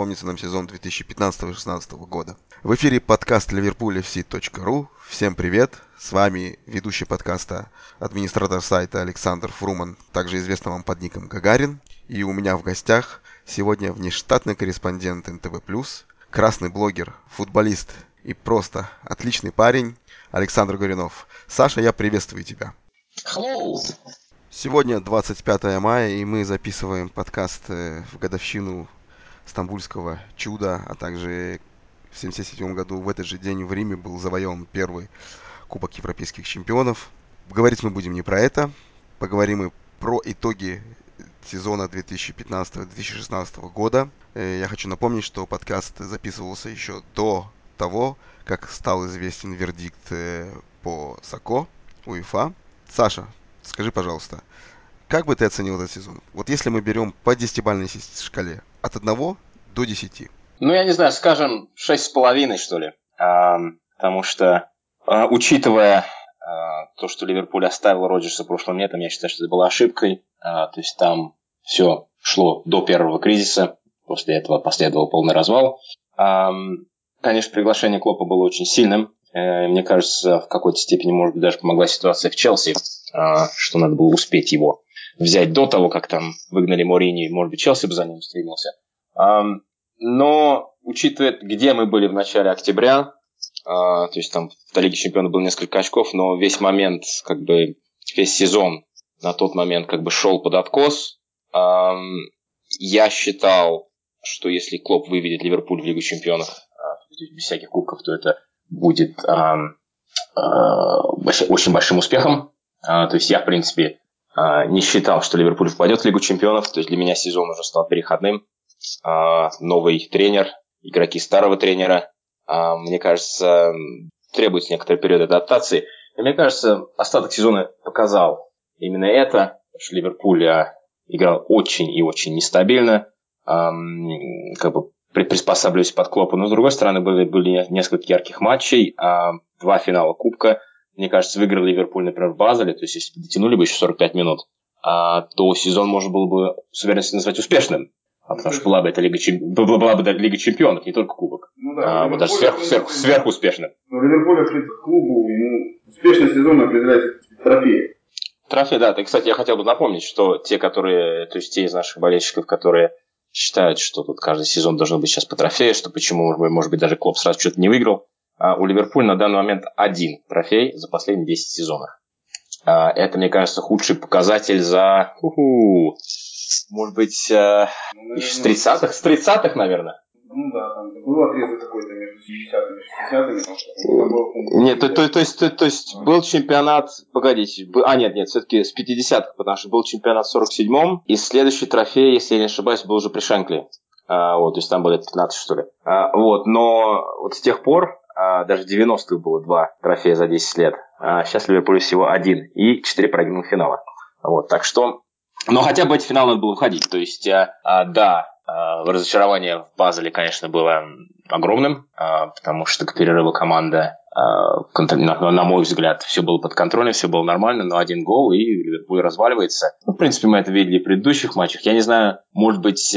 Запомнится нам сезон 2015-2016 года. В эфире подкаст liverpoolfc.ru. Всем привет! С вами ведущий подкаста, администратор сайта Александр Фруман, также известный вам под ником Гагарин. И у меня в гостях сегодня внештатный корреспондент НТВ+, красный блогер, футболист и просто отличный парень Александр Горюнов. Саша, я приветствую тебя. Hello. Сегодня 25 мая, и мы записываем подкаст э, в годовщину стамбульского чуда, а также в 1977 году в этот же день в Риме был завоеван первый Кубок Европейских чемпионов. Говорить мы будем не про это, поговорим мы про итоги сезона 2015-2016 года. Э, Я хочу напомнить, что подкаст записывался еще до того, как стал известен вердикт э, по САКО, УЕФА. Саша, скажи, пожалуйста, как бы ты оценил этот сезон? Вот если мы берем по десятибалльной си- шкале от 1 до 10. Ну, я не знаю, скажем, шесть с половиной, что ли. Ам, потому что, а, учитывая а, то, что Ливерпуль оставил Роджерса прошлым летом, я считаю, что это была ошибкой. А, то есть там все шло до первого кризиса. После этого последовал полный развал. Ам, конечно, приглашение Клопа было очень сильным. Э, Мне кажется, в какой-то степени, может быть, даже помогла ситуация в Челси, а, что надо было успеть его взять до того, как там выгнали Морини. Может быть, Челси бы за ним устремился. Ам, но, учитывая, где мы были в начале октября, а, то есть там в Лиге Чемпионов было несколько очков, но весь момент, как бы, весь сезон на тот момент как бы шел под откос. Я считал, что если Клоп выведет Ливерпуль в Лигу Чемпионов а, без всяких кубков, то это будет а, очень большим успехом. То есть я, в принципе, не считал, что Ливерпуль впадет в Лигу Чемпионов. То есть для меня сезон уже стал переходным. А, новый тренер, игроки старого тренера. А, мне кажется, требуется некоторый период адаптации. И мне кажется, остаток сезона показал именно это, что Ливерпуль а, играл очень и очень нестабильно, как бы при- приспосабливаясь под Клопа. Но, с другой стороны, были, были несколько ярких матчей, а, два финала Кубка. Мне кажется, выиграл Ливерпуль, например, в Базеле, то есть если бы дотянули бы еще 45 минут, а, то сезон можно было бы с уверенностью назвать успешным. А потому что была бы это Лига, Чем- была была бы Лига Чемпионов, не только Кубок. Ну да, А, вот даже Ливерпуль, сверх, в сверх, принципе, сверхуспешным. Но Ливерпуль открыт к клубу, ему успешный сезон определяется трофеем. Трофей, да. И, кстати, я хотел бы напомнить, что те, которые, то есть те из наших болельщиков, которые считают, что тут каждый сезон должен быть сейчас по трофею, что почему, может быть, даже Клоп сразу что-то не выиграл. А у Ливерпуля на данный момент один трофей за последние 10 сезонов. А, это, мне кажется, худший показатель за, уху, может быть, э, Ну, еще с наверное, 30-х, с 30-х, наверное. Ну да, там был отрезок какой-то между 70-ми и 60-ми, потому что там было, Нет, то, то, то есть, то, то есть был чемпионат, погодите, бы- а нет, нет, все-таки с 50-х, потому что был чемпионат в 47-м, и следующий трофей, если я не ошибаюсь, был уже при Шенкли. А, вот, то есть там было 15, что ли. А, вот, но вот с тех пор, а, даже в 90-х было два трофея за 10 лет, а сейчас Ливерпуль всего один, и 4 проигранных финала. Вот, так что, но хотя бы эти финалы надо было уходить. То есть, а, а, да, а, разочарование в Базеле, конечно, было огромным, а, потому что к перерыву команда, а, на, мой взгляд, все было под контролем, все было нормально, но один гол, и Ливерпуль разваливается. Ну, в принципе, мы это видели в предыдущих матчах. Я не знаю, может быть,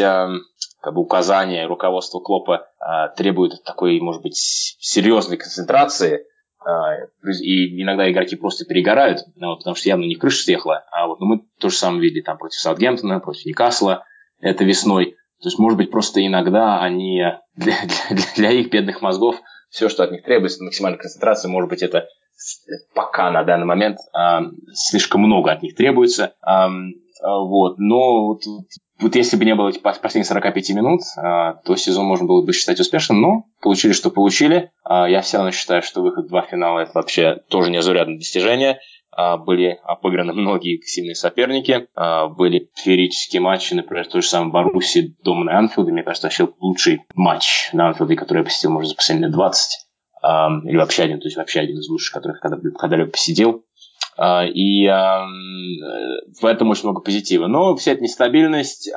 как бы указания руководства Клопа а, требуют такой, может быть, серьезной концентрации, а, и иногда игроки просто перегорают, ну, потому что явно не крыша съехала. А вот ну, мы то же самое видели там против Саутгемптона, против Ньюкасла, это весной. То есть, может быть, просто иногда они для, для, для их бедных мозгов все, что от них требуется, это максимальная концентрация, может быть, это с- пока на данный момент а, слишком много от них требуется. А, вот. Но вот, вот если бы не было последних 45 минут, а, то сезон можно было бы считать успешным, но получили, что получили. А, Я все равно считаю, что выход в два финала это вообще тоже незаурядное достижение. А, Были обыграны многие сильные соперники. А, Были феерические матчи, например, то же самое Баруси дома на Анфилде. Мне кажется, вообще лучший матч на Анфилде, который я посетил, может, за последние лет 20. Um, или вообще один, то есть вообще один из лучших, которых когда, когда-либо посидел. Uh, и um, в этом очень много позитива. Но вся эта нестабильность,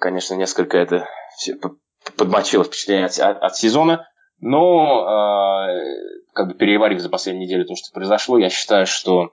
конечно, несколько это подмочило впечатление от, от, сезона. Но, uh, как бы переварив за последнюю неделю то, что произошло, я считаю, что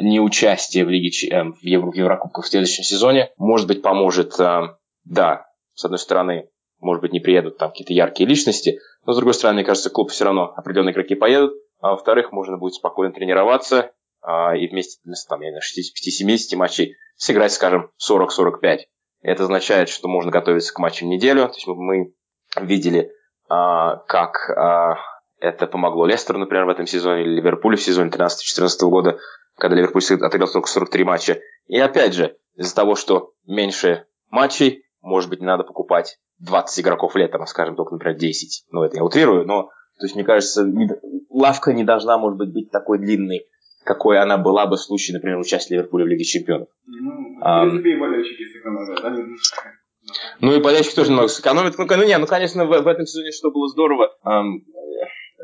неучастие в Лиге э, в, Евро, в Еврокубках в следующем сезоне, может быть, поможет, да, с одной стороны, может быть, не приедут там какие-то яркие личности, но, с другой стороны, мне кажется, клуб все равно определенные игроки поедут, а во-вторых, можно будет спокойно тренироваться а, и вместе, там, я не знаю, 65-70 матчей сыграть, скажем, 40-45. Это означает, что можно готовиться к матчам неделю. То есть мы видели, а, как а, это помогло Лестеру, например, в этом сезоне, или Ливерпулю в сезоне 13-14 года, когда Ливерпуль отыграл только 43 матча. И опять же, из-за того, что меньше матчей, может быть, не надо покупать 20 игроков летом, а скажем, только, например, 10. Ну, это я утрирую, но, то есть, мне кажется, не, лавка не должна, может быть, быть такой длинной, какой она была бы в случае, например, участия Ливерпуля в Лиге Чемпионов. Ну, принципе, и болельщики сэкономят, да? Ну и болельщики тоже немного сэкономят. Ну, ну не, ну, конечно, в, в этом сезоне что было здорово, эм,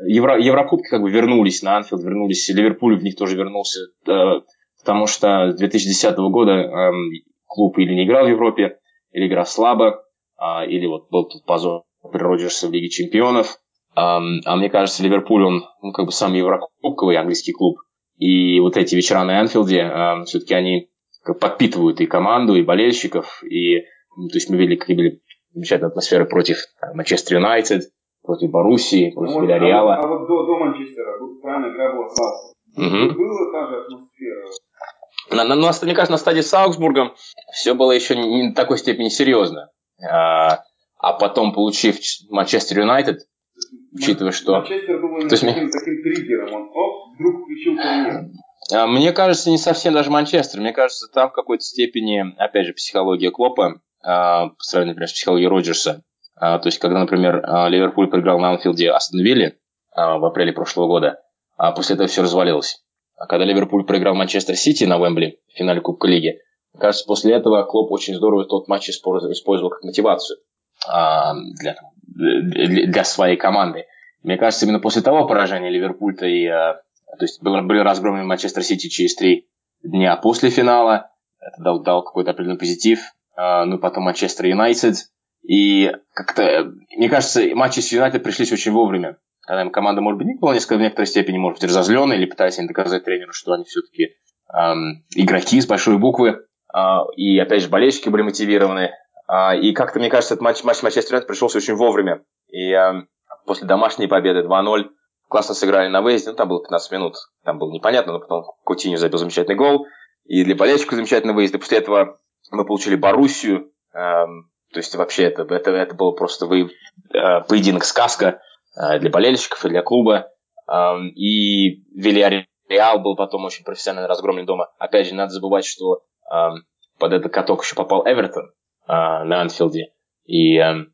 Евро, Еврокубки как бы вернулись на Анфилд, вернулись, Ливерпуль в них тоже вернулся, э, потому что с 2010 года э, клуб или не играл в Европе, или играл слабо, э, или вот был тут позор при Роджерса в Лиге Чемпионов. Э, а мне кажется, Ливерпуль, он ну, как бы сам еврокубковый английский клуб. И вот эти вечера на Анфилде, э, все-таки они подпитывают и команду, и болельщиков. И, ну, то есть мы видели, какие были замечательные атмосферы против Манчестер Юнайтед, против Боруссии, против ну, Вильяреала. А, вот, а вот до, до Манчестера, правильно игра была Угу. Была та же атмосфера. На, на, на, мне кажется, на стадии с Аугсбургом все было еще не, не такой степени серьезно. А, а потом, получив Манчестер Юнайтед, учитывая, что... Манчестер был то есть, таким, таким триггером, он оп, вдруг включил турнир. А, мне кажется, не совсем даже Манчестер. Мне кажется, там в какой-то степени, опять же, психология Клопа, по сравнению, например, с психологией Роджерса. А, то есть, когда, например, а, Ливерпуль проиграл на Анфилде Астон Вилли а, в апреле прошлого года, а после этого все развалилось. А когда Ливерпуль проиграл Манчестер Сити на Уэмбли в финале Кубка Лиги, кажется, после этого Клоп очень здорово тот матч использовал как мотивацию для, для своей команды. Мне кажется, именно после того поражения Ливерпуль-то и... То есть были разгромлены Манчестер Сити через три дня после финала. Это дал, дал какой-то определенный позитив. Ну и потом Манчестер Юнайтед и как-то, мне кажется, матчи с Юнайтед пришлись очень вовремя. Когда команда, может быть, не была несколько, в некоторой степени, может быть, разозленная, или пытаясь доказать тренеру, что они все-таки эм, игроки с большой буквы. Э, и, опять же, болельщики были мотивированы. Э, и как-то, мне кажется, этот матч, матч Манчестер Юнайтед пришелся очень вовремя. И э, после домашней победы 2-0 классно сыграли на выезде. Ну, там было 15 минут. Там было непонятно, но потом Кутиню забил замечательный гол. И для болельщиков замечательный выезд. И после этого мы получили Боруссию, эм, то есть вообще это, это, это было просто вы, э, поединок сказка э, для болельщиков и для клуба. Э, и Вильяреал был потом очень профессионально разгромлен дома. Опять же, надо забывать, что э, под этот каток еще попал Эвертон э, на Анфилде. И э,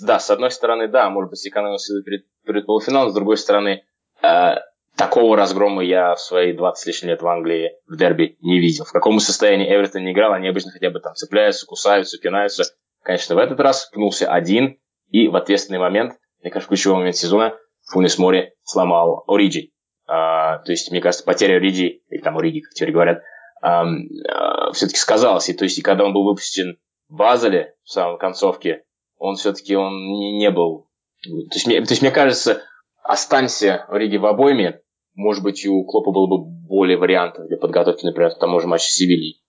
да, с одной стороны, да, может быть, сэкономил силы перед, перед полуфиналом, с другой стороны, э, такого разгрома я в свои 20 с лишним лет в Англии в дерби не видел. В каком состоянии Эвертон не играл, они обычно хотя бы там цепляются, кусаются, пинаются. Конечно, в этот раз пнулся один, и в ответственный момент, мне кажется, ключевой момент сезона, Фунис Мори сломал Ориджи. А, то есть, мне кажется, потеря Ориджи, или там Ориги, как теперь говорят, все-таки сказалась. И то есть, и когда он был выпущен в Базеле в самой концовке, он все-таки он не, не был... То есть, мне, то есть, мне кажется, останься Ориги в обойме, может быть, у Клопа было бы более вариантов для подготовки, например, к тому же матчу с Севильей.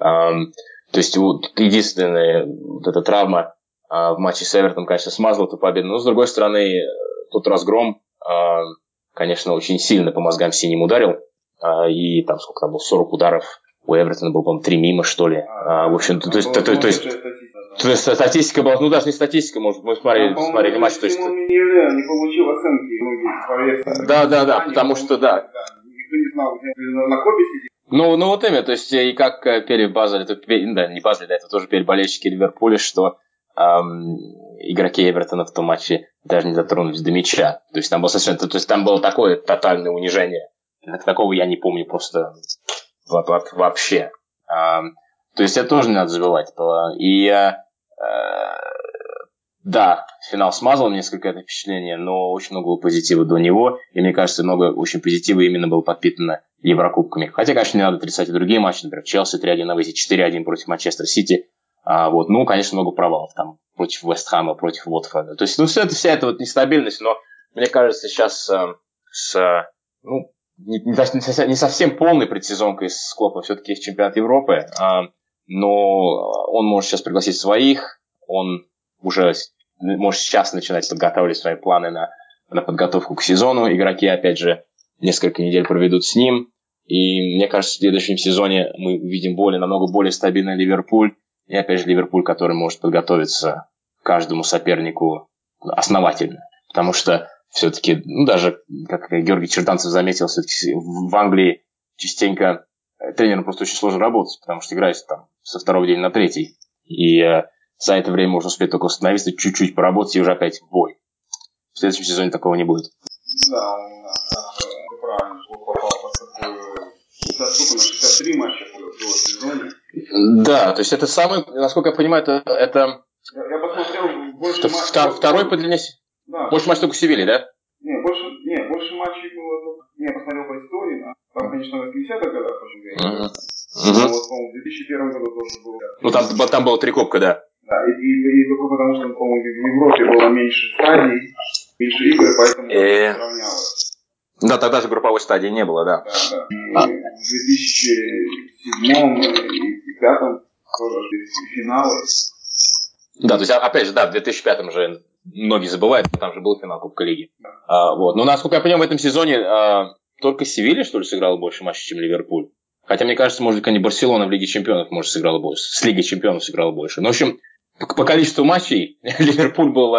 Um, то есть вот единственная вот эта травма uh, в матче с Эвертом, конечно, смазала эту победу. Но, с другой стороны, тот разгром, uh, конечно, очень сильно по мозгам синим ударил. Uh, и там сколько там было, 40 ударов. У Эвертона был, по-моему, 3 мимо, что ли. в общем, то, то, есть, то, то, то есть то есть статистика была, ну даже не статистика, может, мы смотрели, Там, смотрели матч, то есть... Не, получил оценки Да, да, да, потому что, да. Никто не знал, где на копе сидит. Ну, ну вот именно, то есть и как э, пели Базель, это, да, не Базель, да, это тоже пели болельщики Ливерпуля, что эм, игроки Эвертона в том матче даже не дотронулись до мяча. То есть там было совершенно, то есть там было такое тотальное унижение. Такого я не помню просто вообще. Эм, то есть это тоже не надо забывать. И э, да, финал смазал несколько это впечатление, но очень много было позитива до него, и мне кажется, много очень позитива именно было подпитано Еврокубками. Хотя, конечно, не надо отрицать и другие матчи, например, Челси 3-1 на выезде, 4-1 против Манчестер Сити, а, вот, ну, конечно, много провалов там против Вестхэма, против Уотфорда. То есть, ну, все это, вся эта вот нестабильность, но мне кажется, сейчас э, с, ну, не, не, совсем полной предсезонкой с Клопом все-таки есть чемпионат Европы, а, но он может сейчас пригласить своих, он уже может сейчас начинать подготавливать свои планы на, на подготовку к сезону. Игроки, опять же, несколько недель проведут с ним. И мне кажется, в следующем сезоне мы увидим более, намного более стабильный Ливерпуль. И опять же Ливерпуль, который может подготовиться к каждому сопернику основательно. Потому что все-таки, ну даже, как Георгий Черданцев заметил, все-таки в Англии частенько э, тренерам просто очень сложно работать, потому что играешь там со второго дня на третий. И э, за это время можно успеть только установиться, чуть-чуть поработать и уже опять в бой. В следующем сезоне такого не будет. Да, вы правильно, что попал под. Сколько 63 матча было в сезоне? Да, то есть это самый, насколько я понимаю, это... это... Я посмотрел больше матчей. Второй по длине... Да. Больше матчей только у Севили, да? Не, больше, не, больше матчей было только... Не, я посмотрел по истории, да. Там, конечно, в 80-х годах очень. Uh-huh. Uh-huh. вот, по-моему, в 2001 году тоже было. Ну, там, там было три кубка, да. Да, и, и, и только потому, что, по-моему, в Европе было меньше стадий, меньше игр, поэтому э... сравнялось. Да, тогда же групповой стадии не было, да. Да, да. И а. в 2007 и 2005 тоже финалы. Да, то есть, опять же, да, в 2005 же многие забывают, там же был финал Кубка Лиги. А, вот. Но, насколько я понимаю, в этом сезоне а, только Севилья, что ли, сыграл больше матчей, чем Ливерпуль. Хотя, мне кажется, может быть, они Барселона в Лиге Чемпионов, может, сыграла больше. С Лиги Чемпионов сыграла больше. Ну, в общем, по количеству матчей Ливерпуль был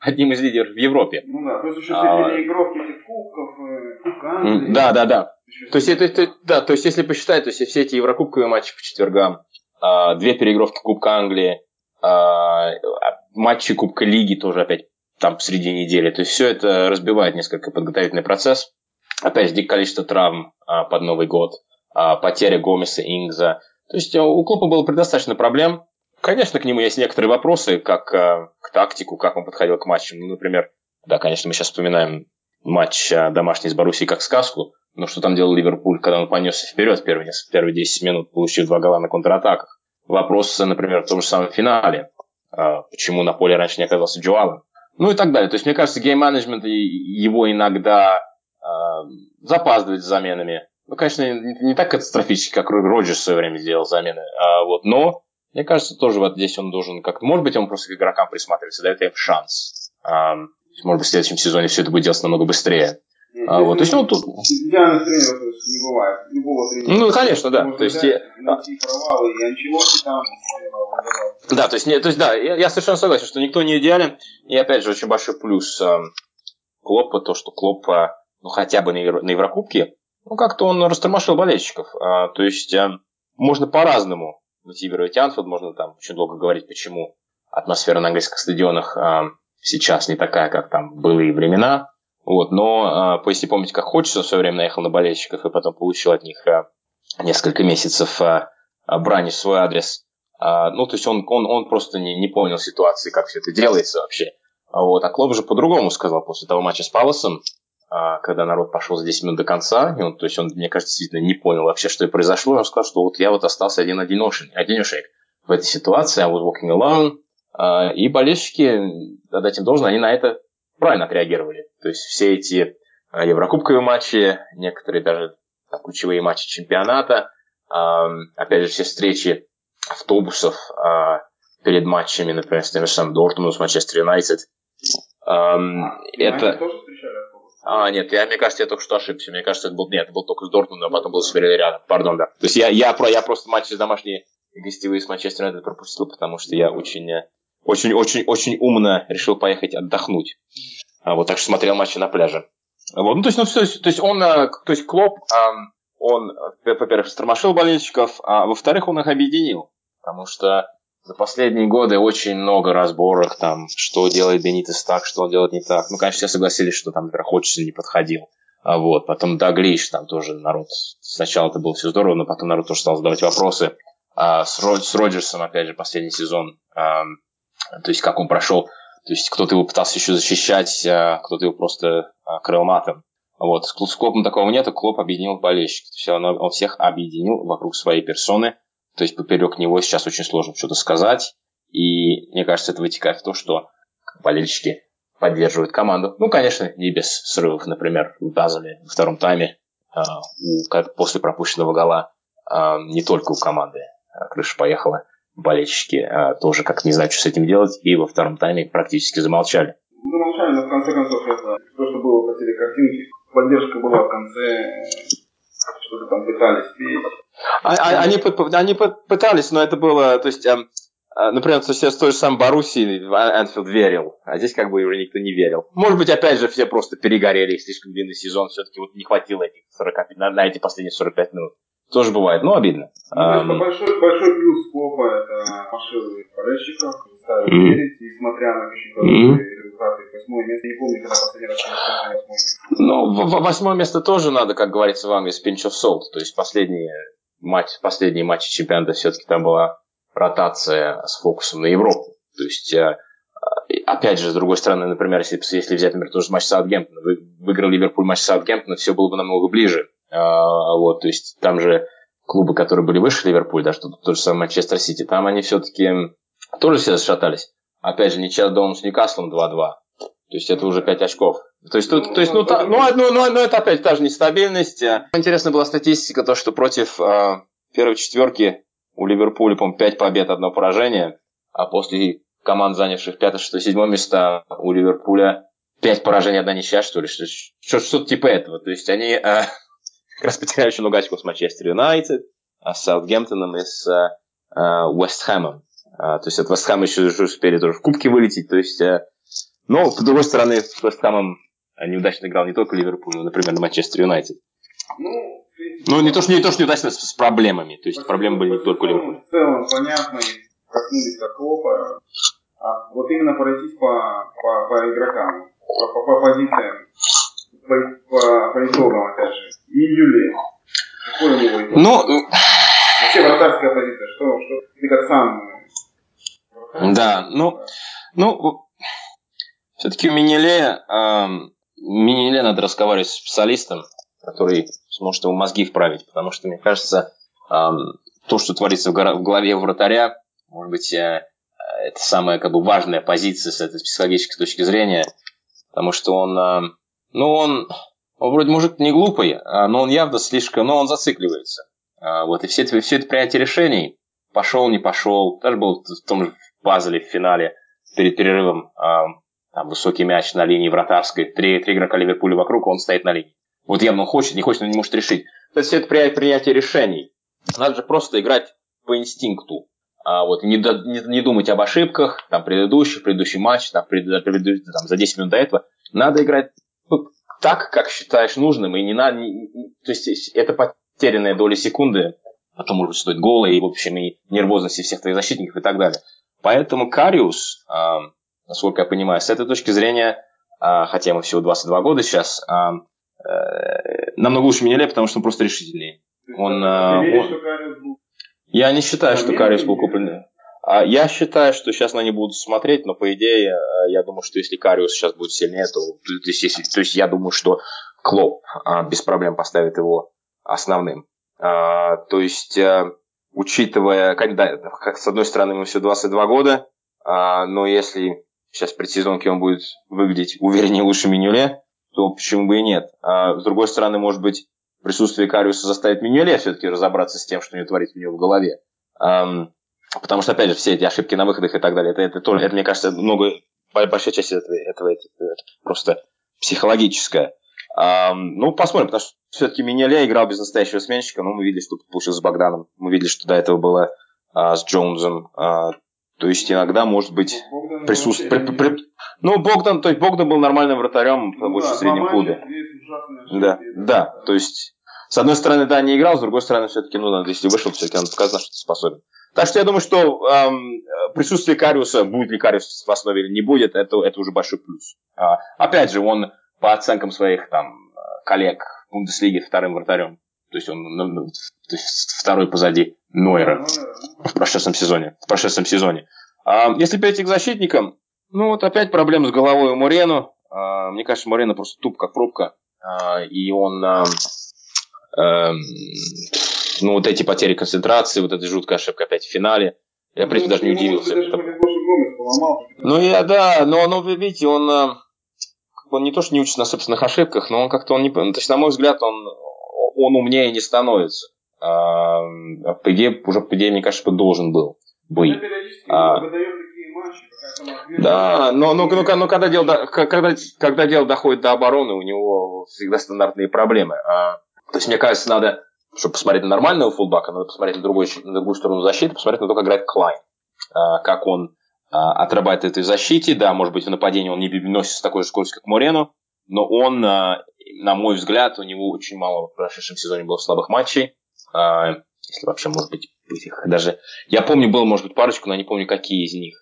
одним из лидеров в Европе. Ну да, плюс еще а, переигровки этих кубков, э, кубка Да, да, да. То есть, это, это, да, то есть, если посчитать, то есть, все эти еврокубковые матчи по четвергам, а, две переигровки Кубка Англии, матчи Кубка Лиги тоже опять там среди недели. То есть, все это разбивает несколько подготовительный процесс. Опять же, дикое количество травм а, под Новый год, а, потеря Гомеса, Ингза. То есть, у Клопа было предостаточно проблем. Конечно, к нему есть некоторые вопросы, как э, к тактику, как он подходил к матчам. Ну, например, да, конечно, мы сейчас вспоминаем матч э, домашний с Боруссией как сказку, но что там делал Ливерпуль, когда он понесся вперед первые, первые 10 минут, получив два гола на контратаках. Вопрос, например, в том же самом финале. Э, почему на поле раньше не оказался Джоалом? Ну и так далее. То есть, мне кажется, гейм-менеджмент его иногда э, запаздывает с заменами. Ну, конечно, не, не так катастрофически, как Роджерс в свое время сделал замены. А, вот, но мне кажется, тоже вот здесь он должен как-то... Может быть, он просто к игрокам присматривается, дает им шанс. А, может быть, в следующем сезоне все это будет делаться намного быстрее. А, вот, то есть, ну, тут... Идеальных тренеров не бывает. Любого тренера. Ну, конечно, да. Можно то есть, взять, найти провалы, и Анчелотти там... Да, то есть, не, то есть, да, я, я совершенно согласен, что никто не идеален. И, опять же, очень большой плюс э, Клопа, то, что Клоп, э, ну, хотя бы на, Евро, на Еврокубке, ну, как-то он растормошил болельщиков. Э, то есть, э, можно по-разному мотивировать Анфилд. Можно там очень долго говорить, почему атмосфера на английских стадионах э, сейчас не такая, как там были времена. Вот, но э, если помните, как хочется, в свое время наехал на болельщиков и потом получил от них э, несколько месяцев э, брани в свой адрес. Э, ну, то есть он, он, он просто не, не понял ситуации, как все это делается вообще. Вот. А Клоп же по-другому сказал после того матча с Палосом, когда народ пошел за 10 минут до конца, и он, то есть он, мне кажется, действительно не понял вообще, что и произошло, он сказал, что вот я вот остался один одиношен, одинешек в этой ситуации, I was walking alone, и болельщики, отдать им должно, они на это правильно отреагировали. То есть все эти а, еврокубковые матчи, некоторые даже там, ключевые матчи чемпионата, опять же, все встречи автобусов перед матчами, например, с тем же самым Дортмундом, с Манчестер Юнайтед. Это... А, нет, я, мне кажется, я только что ошибся. Мне кажется, это был, нет, это был только с Дортмундом, а потом был с рядом. Пардон, да. То есть я, я, про, я просто матчи домашние гостевые с Манчестер Юнайтед пропустил, потому что я очень, э, очень, очень, очень умно решил поехать отдохнуть. А, вот так что смотрел матчи на пляже. Вот, ну, то есть, ну, все, то есть он, э, то есть Клоп, он, э, во-первых, стормошил болельщиков, а во-вторых, он их объединил. Потому что за последние годы очень много разборок, там, что делает Бенитес так, что он делает не так. Ну, конечно, все согласились, что там, например, Ходжсон не подходил. А вот, потом Даглиш, там тоже народ, сначала это было все здорово, но потом народ тоже стал задавать вопросы. А с, Род, с Роджерсом, опять же, последний сезон, а, то есть как он прошел То есть кто-то его пытался еще защищать, а кто-то его просто а, крыл матом. Вот. С Клопом такого нету, Клоп объединил болельщиков. То есть он, всех объединил вокруг своей персоны. То есть поперек него сейчас очень сложно что-то сказать. И мне кажется, это вытекает в то, что болельщики поддерживают команду. Ну, конечно, не без срывов, например, Базеле во втором тайме, как после пропущенного гола, не только у команды крыша поехала болельщики а, тоже как не знают, что с этим делать, и во втором тайме практически замолчали. Замолчали, но в конце концов это то, что было по телекартинке. Поддержка была в конце, что-то там пытались петь. А, а, они, они пытались, но это было, то есть, эм, э, например, то есть, с той же самой Боруссии Энфилд верил, а здесь как бы уже никто не верил. Может быть, опять же, все просто перегорели, слишком длинный сезон, все-таки вот не хватило этих 45, на, на эти последние 45 минут. Тоже бывает, но обидно. Ну, um... большой, большой плюс Клопа это пошивы болельщиков, ставят mm-hmm. верить, несмотря на какие-то mm-hmm. результаты. Восьмое место, не помню, когда последний раз восьмое место. Ну, восьмое место тоже надо, как говорится вам, из pinch of salt. То есть последние матч, последние матчи чемпионата все-таки там была ротация с фокусом на Европу. То есть э, опять же, с другой стороны, например, если, если взять, например, тоже матч Саутгемптона, выиграл Ливерпуль матч Саутгемптона, все было бы намного ближе. А, вот, то есть там же клубы, которые были выше Ливерпуль, да, что тот же самый Манчестер Сити, там они все-таки тоже все зашатались. Опять же, ничья дома с Ньюкаслом 2-2. То есть это уже 5 очков. То есть, тут, то есть ну, та, ну, ну, ну, ну, это опять та же нестабильность. Интересная была статистика, то, что против э, первой четверки у Ливерпуля, по-моему, 5 побед, одно поражение, а после команд, занявших 5, 6, 7 места, у Ливерпуля 5 поражений, одна ничья, что ли, что-то типа этого. То есть они э, как раз потеряли очень много очков с Манчестер Юнайтед, с Саутгемптоном и с Уэст Хэмом. То есть от Вест Хэма еще успели тоже в кубке вылететь. То есть, э, но, с другой стороны, с Вест Хэмом неудачно играл не только Ливерпуль, но, например, на Манчестер Юнайтед. Ну, ну, не то, что не то, что неудачно, с, с проблемами. То есть проблемы были не только у Ливерпуля. В целом, понятно, коснулись как Клопа. А вот именно пройтись по, по, по игрокам, по, по, по позициям, по, по, по итогам, опять же. Июле. Какой у него итог? Ну, вообще вратарская позиция, что, что ты как сам. Да, ну, ну, все-таки у Минеле, э, Минеле надо разговаривать с специалистом, который сможет его мозги вправить, потому что, мне кажется, э, то, что творится в голове вратаря, может быть, э, это самая как бы важная позиция с этой психологической точки зрения, потому что он, ну, он он вроде мужик не глупый, а, но он явно слишком, но он зацикливается. А, вот, и все все это принятие решений, пошел, не пошел, даже был в том же пазле в финале перед перерывом, а, там высокий мяч на линии вратарской, три, три игрока Ливерпуля вокруг, он стоит на линии. Вот явно он хочет, не хочет, но не может решить. То есть все это принятие решений. Надо же просто играть по инстинкту. А вот не, не, не думать об ошибках, там, предыдущих, предыдущий матч, там, пред, пред, там, за 10 минут до этого. Надо играть так, как считаешь нужным, и не надо... Не, то есть это потерянная доля секунды, а то может стоить гола и, в общем, и нервозности всех твоих защитников и так далее. Поэтому Кариус, э, насколько я понимаю, с этой точки зрения, э, хотя ему всего 22 года сейчас, э, э, намного лучше Минеле, потому что он просто решительнее. Он, э, он... Я не считаю, что Кариус был куплен. А я считаю, что сейчас на них будут смотреть, но по идее, э, я думаю, что если Кариус сейчас будет сильнее, то, то, есть, то есть я думаю, что Клоп а, без проблем поставит его основным. А, то есть, а, учитывая, когда, как с одной стороны, ему все 22 года, а, но если сейчас предсезонке он будет выглядеть увереннее лучше Минюле, то почему бы и нет. А, с другой стороны, может быть, присутствие Кариуса заставит Минюле все-таки разобраться с тем, что не творит у него в голове. Потому что, опять же, все эти ошибки на выходах и так далее, это, это, тоже, это мне кажется, много, большая часть этого, этого это, это просто психологическая. А, ну, посмотрим, потому что все-таки Минеля играл без настоящего сменщика, но мы видели, что получилось с Богданом, мы видели, что до этого было а, с Джонсом. А, то есть иногда, может быть, присутствие... При, при, при... Ну, Богдан, то есть Богдан был нормальным вратарем ну, в да, среднем клубе. Да, да, то есть, с одной стороны, да, не играл, с другой стороны, все-таки, ну, если вышел, все-таки он показал, что способен. Так что я думаю, что эм, присутствие Кариуса, будет ли Кариус в основе или не будет, это, это уже большой плюс. А, опять же, он по оценкам своих там коллег в Бундеслиге вторым вратарем. То есть он ну, ну то есть второй позади Нойера в прошедшем сезоне. В прошедшем сезоне. А, если перейти к защитникам, Ну вот опять проблема с головой у Мурену. А, мне кажется, Мурено просто туп как пробка. А, и он... А, эм, ну вот эти потери концентрации, вот эта жуткая ошибка опять в финале. Я, в принципе, даже не удивился. Ну, я, да, но, но вы видите, он, он не то, что не учится на собственных ошибках, но он как-то, он не, то есть, на мой взгляд, он, он умнее не становится. А, по идее, уже по идее, мне кажется, должен был быть. А, да, но, но, но, но когда, дело, когда, когда дело доходит до обороны, у него всегда стандартные проблемы. А, то есть, мне кажется, надо, чтобы посмотреть на нормального фулбака, надо посмотреть на, другой, на другую сторону защиты, посмотреть на то, как играет Клайн. А, как он а, отрабатывает в защите. Да, может быть, в нападении он не носится с такой же скоростью, как Морено, но он, а, на мой взгляд, у него очень мало в прошедшем сезоне было слабых матчей. Если вообще, может быть, их даже... Я помню, было, может быть, парочку, но не помню, какие из них.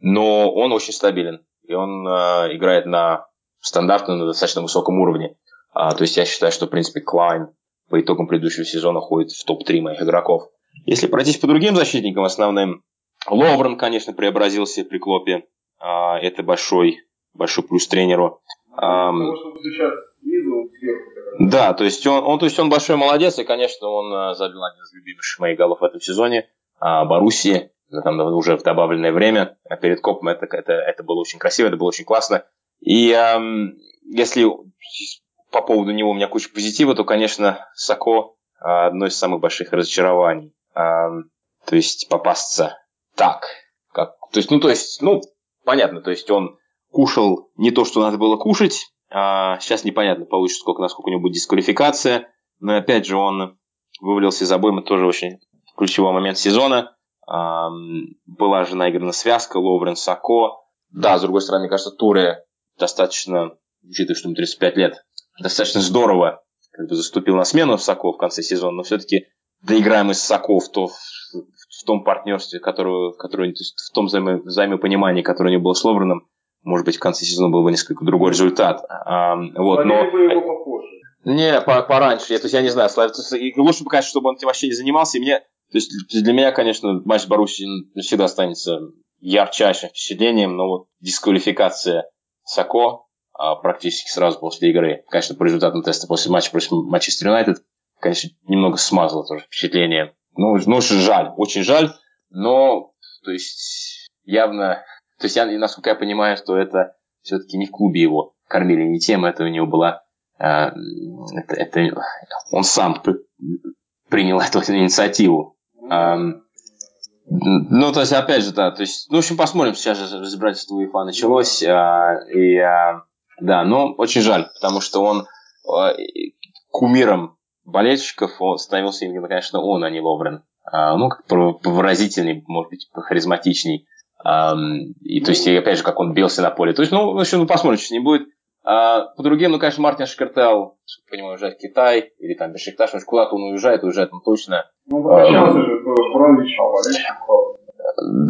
Но он очень стабилен. И он играет на стандартном, на достаточно высоком уровне. То есть я считаю, что, в принципе, Клайн по итогам предыдущего сезона ходит в топ-3 моих игроков. Если пройтись по другим защитникам основным, Ловрен, конечно, преобразился при Клопе. Это большой, большой плюс тренеру. Сверху. Да, то есть он, он, то есть он большой молодец, и, конечно, он э, забил один из любимых моих голов в этом сезоне. А Боруссии, там уже в добавленное время, а перед Копом это, это, это было очень красиво, это было очень классно. И эм, если по поводу него у меня куча позитива, то, конечно, Сако одно из самых больших разочарований. Эм, то есть попасться так, как, то есть, ну, то есть, ну, понятно, то есть он кушал не то, что надо было кушать, а, сейчас непонятно, получится, сколько, насколько у него будет дисквалификация. Но опять же, он вывалился из обоймы, тоже очень ключевой момент сезона. А, была же наиграна связка Ловрен Сако. Да, с другой стороны, мне кажется, Туре достаточно, учитывая, что ему 35 лет, достаточно здорово как бы заступил на смену Сако в конце сезона, но все-таки доиграем из Сако в, то, в, в том партнерстве, которое, которое, то есть в том взаимо, взаимопонимании, которое у него было с Ловреном, может быть, в конце сезона был бы несколько другой результат. А, вот, но... бы его попозже. Не, по пораньше. Я, то есть я не знаю, лучше бы, конечно, чтобы он этим вообще не занимался. И мне, то есть для меня, конечно, матч с Боруссией всегда останется ярчайшим впечатлением, но вот дисквалификация Сако практически сразу после игры, конечно, по результатам теста после матча против Манчестер Юнайтед, конечно, немного смазало тоже впечатление. Ну, ну, жаль, очень жаль, но, то есть, явно то есть, я, насколько я понимаю, что это все-таки не в клубе его кормили, не тем, это у него была... Э, это, это, он сам принял эту инициативу. Э, ну, то есть, опять же, да, то есть, ну, в общем, посмотрим, сейчас же разбирательство УЕФА началось, э, и, э, да, но очень жаль, потому что он э, кумиром болельщиков он становился именно, конечно, он, а не Ловрен. Э, ну, как выразительней, может быть, харизматичней. И то есть, опять же, как он бился на поле. То есть, ну, в общем, ну, посмотрим, что с ним будет. А, по другим, ну, конечно, Мартин Шкартел, понимаю, уезжает в Китай, или там Бешикташ, ну, куда-то он уезжает, уезжает он точно. Ну, попрощался же,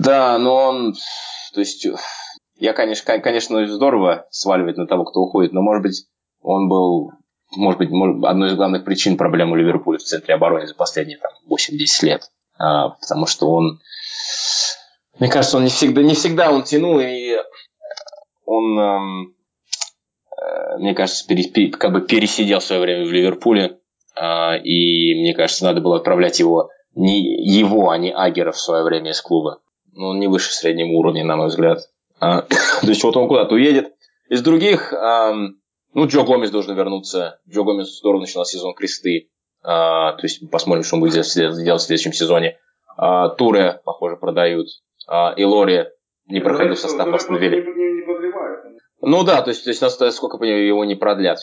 Да, но он, то есть, я, конечно, конечно, здорово сваливать на того, кто уходит, но, может быть, он был, может быть, одной из главных причин проблемы Ливерпуля в центре обороны за последние там, 8-10 лет. А, потому что он мне кажется, он не всегда, не всегда он тянул, и он, эм, э, мне кажется, пере, как бы пересидел свое время в Ливерпуле. Э, и мне кажется, надо было отправлять его, не его, а не Агера в свое время из клуба. Ну, он не выше среднего уровня, на мой взгляд. А, то есть вот он куда-то уедет. Из других, ну, Джо Гомес должен вернуться. Джо Гомес здорово начинал сезон кресты. А, то есть посмотрим, что он будет делать в следующем сезоне. А, Туре, похоже, продают и Лори не проходил в состав Астон Вилли. Ну да, то есть, то есть сколько понимаю, его не продлят.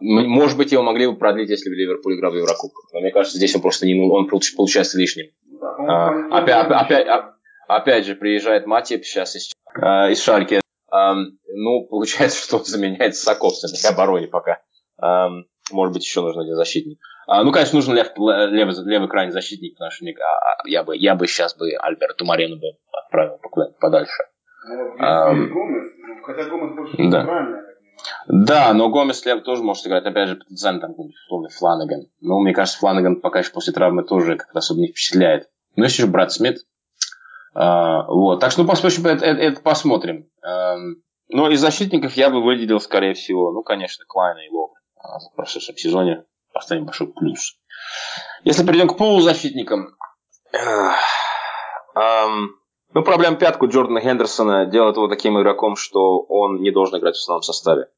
Может быть, его могли бы продлить, если бы Ливерпуль играл в Еврокубках. Но мне кажется, здесь он просто не, он получается лишним. Да, а, опять, опять, опять же, приезжает Матип сейчас из, а, из Шальки. А, ну, получается, что он заменяет Саковца в обороне пока. А, может быть, еще нужен один защитник. А, ну, конечно, нужен лев, левый, левый крайний защитник, потому что а, я, бы, я бы сейчас бы Альберту Марену бы отправил подальше. Ну, а, Гомес, ну, хотя Гомес больше да. Да, но Гомес лев тоже может играть, опять же, потенциально там условный Фланаган. Но мне кажется, Фланаган пока еще после травмы тоже как-то особо не впечатляет. Ну, еще же брат Смит. А, вот. Так что, ну, посмотрим, это, это, это посмотрим. Эм, но из защитников я бы выделил, скорее всего, ну, конечно, Клайна и Ловрен в прошедшем сезоне. Поставим большой плюс. Если перейдем к полузащитникам. Эм, ну, проблема пятку Джордана Хендерсона делает его таким игроком, что он не должен играть в основном составе.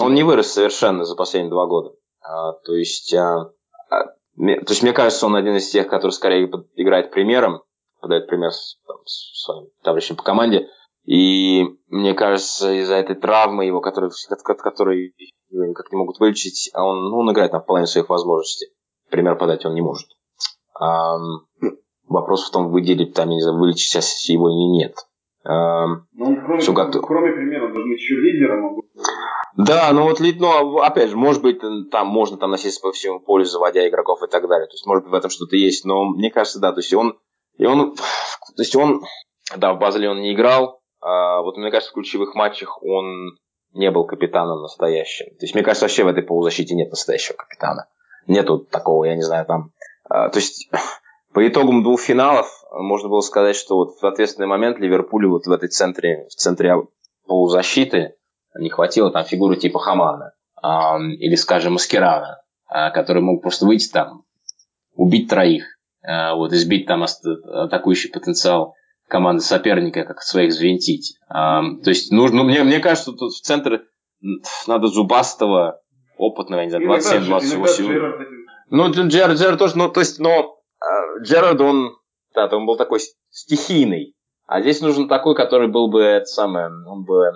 Он не вырос совершенно за последние два года. А, то есть, а, а, то есть, мне кажется, он один из тех, который скорее играет примером, подает пример там, своим товарищам по команде. И мне кажется, из-за этой травмы его, которой, которой его никак не могут вылечить, он, ну, он играет там в половине своих возможностей. Пример подать он не может. А, вопрос в том, выделить там, я не знаю, вылечить сейчас его или нет. А, ну, кроме, все кроме примера, он должен быть еще лидером. Да, ну вот, ну, опять же, может быть, там можно там носиться по всему полю, заводя игроков и так далее. То есть, может быть, в этом что-то есть. Но мне кажется, да, то есть он, и он, то есть он, да, в Базеле он не играл. А, вот мне кажется, в ключевых матчах он не был капитаном настоящим. То есть, мне кажется, вообще в этой полузащите нет настоящего капитана. Нету такого, я не знаю, там... А, то есть, по итогам двух финалов можно было сказать, что вот в ответственный момент Ливерпулю вот в этой центре, в центре полузащиты не хватило там фигуры типа Хамана а, или, скажем, Маскирана, а, который мог просто выйти там, убить троих, вот, избить там атакующий потенциал команды соперника, как своих взвинтить. А, то есть нужно, ну, мне, мне кажется, тут в центр надо зубастого, опытного, я не знаю, 27-28. Ну, Джерард, Джерард тоже, ну, то есть, но э, Джерард, он, да, он был такой стихийный. А здесь нужен такой, который был бы, это самое, он бы,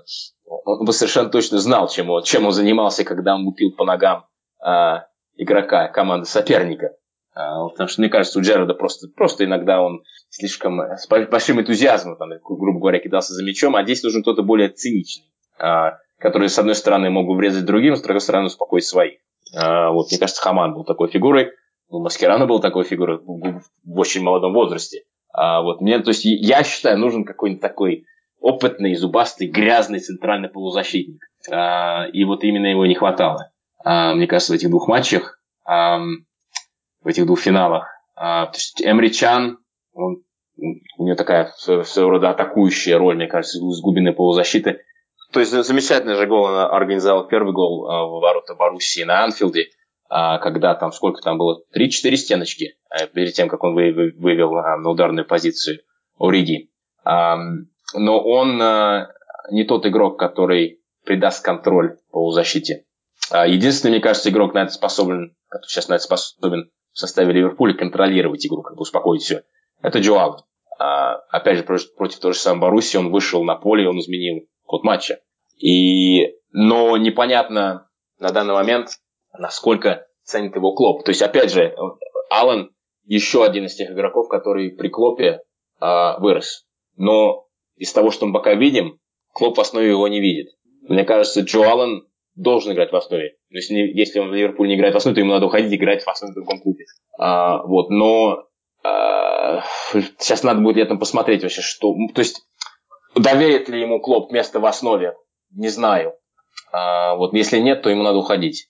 он бы совершенно точно знал, чем он, чем он занимался, когда он лупил по ногам э, игрока команды соперника. Э, потому что, мне кажется, у Джерарда просто, просто иногда он слишком с большим энтузиазмом, там, грубо говоря, кидался за мячом, а здесь нужен кто-то более циничный, э, который, с одной стороны, мог бы врезать другим, с другой стороны, успокоить своих. Э, вот, мне кажется, Хаман был такой фигурой, у Маскерана был такой фигурой в, очень молодом возрасте. А вот мне, то есть я считаю, нужен какой-нибудь такой опытный, зубастый, грязный центральный полузащитник. А, и вот именно его не хватало. А, мне кажется, в этих двух матчах, а, в этих двух финалах. А, то есть Эмри Чан, он, у него такая своего рода атакующая роль, мне кажется, с глубины полузащиты. То есть замечательный же гол он организовал первый гол а, в ворота Боруссии на Анфилде а, когда там сколько там было, 3-4 стеночки а, перед тем, как он вывел а, на ударную позицию Ориги. Но он не тот игрок, который придаст контроль по защите. Единственный, мне кажется, игрок на это способен, который сейчас на это способен в составе Ливерпуля контролировать игру, как бы успокоить все, это Джо Опять же, против, против той же самой Баруси он вышел на поле, и он изменил ход матча. И, но непонятно на данный момент, насколько ценит его Клоп. То есть, опять же, Аллен еще один из тех игроков, который при Клопе э, вырос. Но из того, что мы пока видим, Клоп в основе его не видит. Мне кажется, Джо Аллен должен играть в основе. Если, если он в Ливерпуле не играет в основе, то ему надо уходить играть в основе в другом клубе. А, вот, но а, сейчас надо будет летом посмотреть вообще, что... То есть, доверит ли ему Клоп место в основе, не знаю. А, вот, если нет, то ему надо уходить.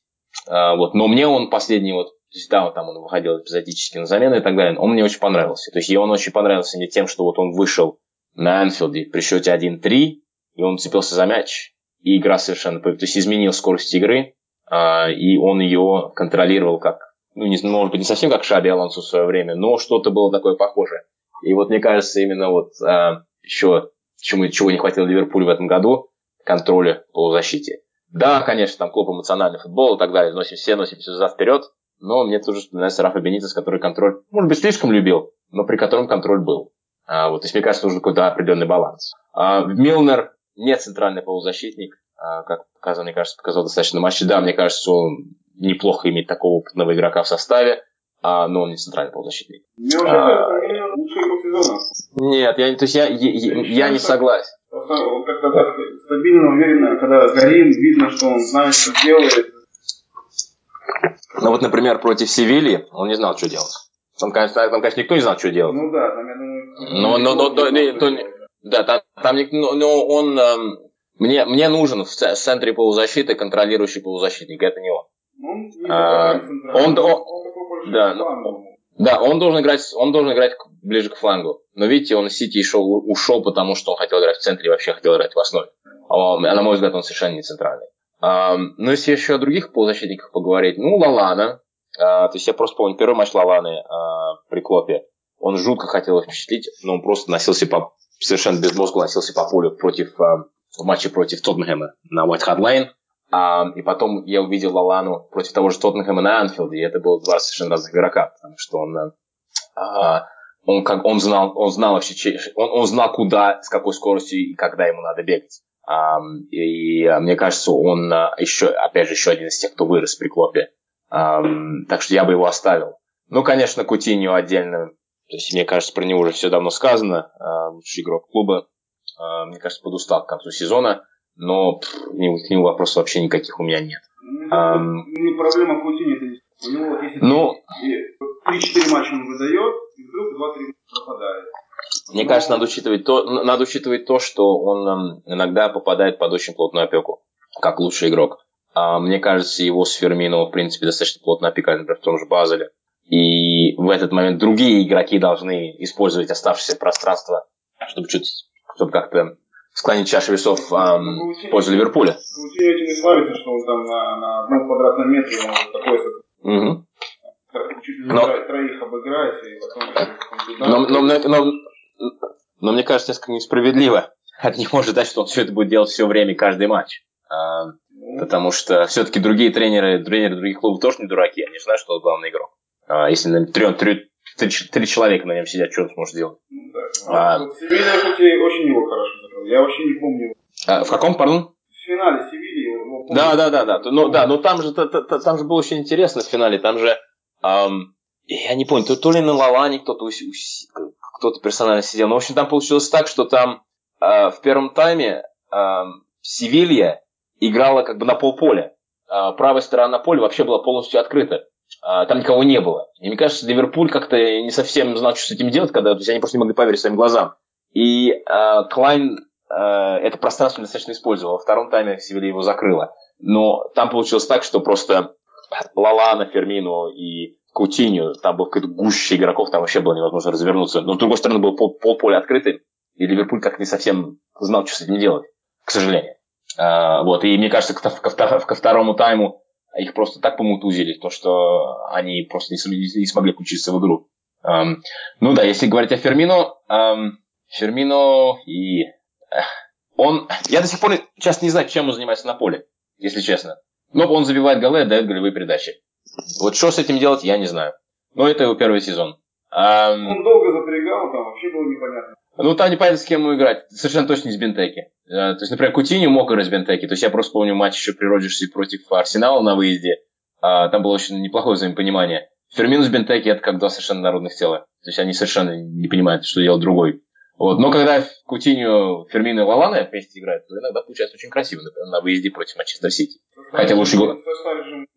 А, вот. Но мне он последний вот, то есть, да, там он выходил эпизодически на замену и так далее, он мне очень понравился. То есть, и он очень понравился не тем, что вот он вышел на Анфилде при счете 1-3, и он цепился за мяч, и игра совершенно... То есть, изменил скорость игры, а, и он ее контролировал как, ну, не, может быть, не совсем как Шаби Алонсо в свое время, но что-то было такое похожее. И вот мне кажется, именно вот а, еще чему, чего не хватило Ливерпулю в этом году, контроля полузащите. Да, конечно, там клуб эмоциональный футбол и так далее, носим все, носим все за вперед, но мне тоже нравится Рафа Бенитес, который контроль, может быть, слишком любил, но при котором контроль был. А, вот, то есть, мне кажется, нужен какой-то определенный баланс. А, Милнер не центральный полузащитник, а, как показал, мне кажется, показал достаточно матче. Да, мне кажется, он неплохо иметь такого опытного игрока в составе, а, но он не центральный полузащитник. Неужели а? Нет, я, то есть я, я, я, не согласен. Он как-то так стабильно, уверенно, когда горим, видно, что он знает, что делает. Ну вот, например, против Севильи он не знал, что делать. Там, конечно, там, конечно, никто не знал, что делать. Ну да, там, я думаю... Но, но, но, но, не, то, да, там, там но, но он... Эм, мне, мне нужен в центре полузащиты контролирующий полузащитник, это не он. Он, не а, он, он, он, да, ну, да, он должен играть, он должен играть ближе к флангу. Но видите, он из Сити ушел, ушел, потому что он хотел играть в центре и вообще хотел играть в основе. А на мой взгляд, он совершенно не центральный. Но если еще о других полузащитниках поговорить, ну, Лалана. То есть я просто помню первый матч Лаланы при Клопе. Он жутко хотел их впечатлить, но он просто носился по совершенно безмозгло носился по полю против в матче против Тоттенхэма на White Hart Lane. А, и потом я увидел Лалану против того же Тоттенхэма на Анфилде, и это было два совершенно разных игрока, потому что он, а, он, как, он, знал, он знал вообще, он, он знал, куда, с какой скоростью и когда ему надо бегать. А, и, и мне кажется, он еще, опять же, еще один из тех, кто вырос при Клопе. А, так что я бы его оставил. Ну, конечно, Кутиньо отдельно. То есть, мне кажется, про него уже все давно сказано. Лучший игрок клуба. Мне кажется, подустал к концу сезона но пff, к нему вопросов вообще никаких у меня нет. Ну, а, не проблема Кутини, это у него вот если ну, 3-4 матча он выдает, и вдруг 2-3 пропадает. Мне Но... кажется, надо учитывать, то, надо учитывать то, что он иногда попадает под очень плотную опеку, как лучший игрок. А мне кажется, его с Фермино, в принципе, достаточно плотно опекали, например, в том же Базеле. И в этот момент другие игроки должны использовать оставшееся пространство, чтобы чуть, чтобы как-то склонить чашу весов эм, в пользу Ливерпуля. Каутиньо этим и славится, что он там на, на одном квадратном метре может такое угу. чуть ли но, троих обыграть, и потом... Но, но, но, но, но мне кажется, несколько несправедливо от него ожидать, что он все это будет делать все время, каждый матч. А, ну. Потому что все-таки другие тренеры, тренеры других клубов тоже не дураки, они знают, что он главный игрок. А, если на три, три, три, три человека на нем сидят, что он сможет сделать? Ну, да. а, вот Севилья, кстати, очень его хорошо я вообще не помню. А, в каком, пардон? В финале Севильи. Да, да, да, да. Ну да, но там же, там же было очень интересно в финале. Там же, эм, я не помню, то, то ли на Лаване кто-то кто-то персонально сидел. Но, в общем, там получилось так, что там э, в первом тайме э, Севилья играла как бы на полполя. Э, правая сторона поля вообще была полностью открыта. Э, там никого не было. И мне кажется, Ливерпуль как-то не совсем знал, что с этим делать, когда то есть они просто не могли поверить своим глазам. И э, Клайн э, это пространство достаточно использовал. Во втором тайме Севилья его закрыла. Но там получилось так, что просто Лалана, Фермино и Кутинью, там был какой-то гуще игроков, там вообще было невозможно развернуться. Но с другой стороны был пол, пол поля открытый, и Ливерпуль как-то не совсем знал, что с этим делать, к сожалению. А, вот, и мне кажется, ко, ко, ко второму тайму их просто так помутузили, то, что они просто не, не, смогли включиться в игру. Um, ну да, если говорить о Фермино, um, Фермино и он, я до сих пор сейчас не знаю, чем он занимается на поле, если честно. Но он забивает голы, дает голевые передачи. Вот что с этим делать, я не знаю. Но это его первый сезон. А, он долго запрягал, там вообще было непонятно. Ну, там непонятно, с кем ему играть. Совершенно точно с Бентеки. А, то есть, например, Кутини мог играть Бентеки. То есть, я просто помню матч еще при Роджерсе против Арсенала на выезде. А, там было очень неплохое взаимопонимание. Фермин с Бентеки это как два совершенно народных тела. То есть, они совершенно не понимают, что делать другой. Вот. Но когда Кутиньо, Фермино и Лалана вместе играют, то иногда получается очень красиво, например, на выезде против Манчестер Сити. Хотя лучше гол.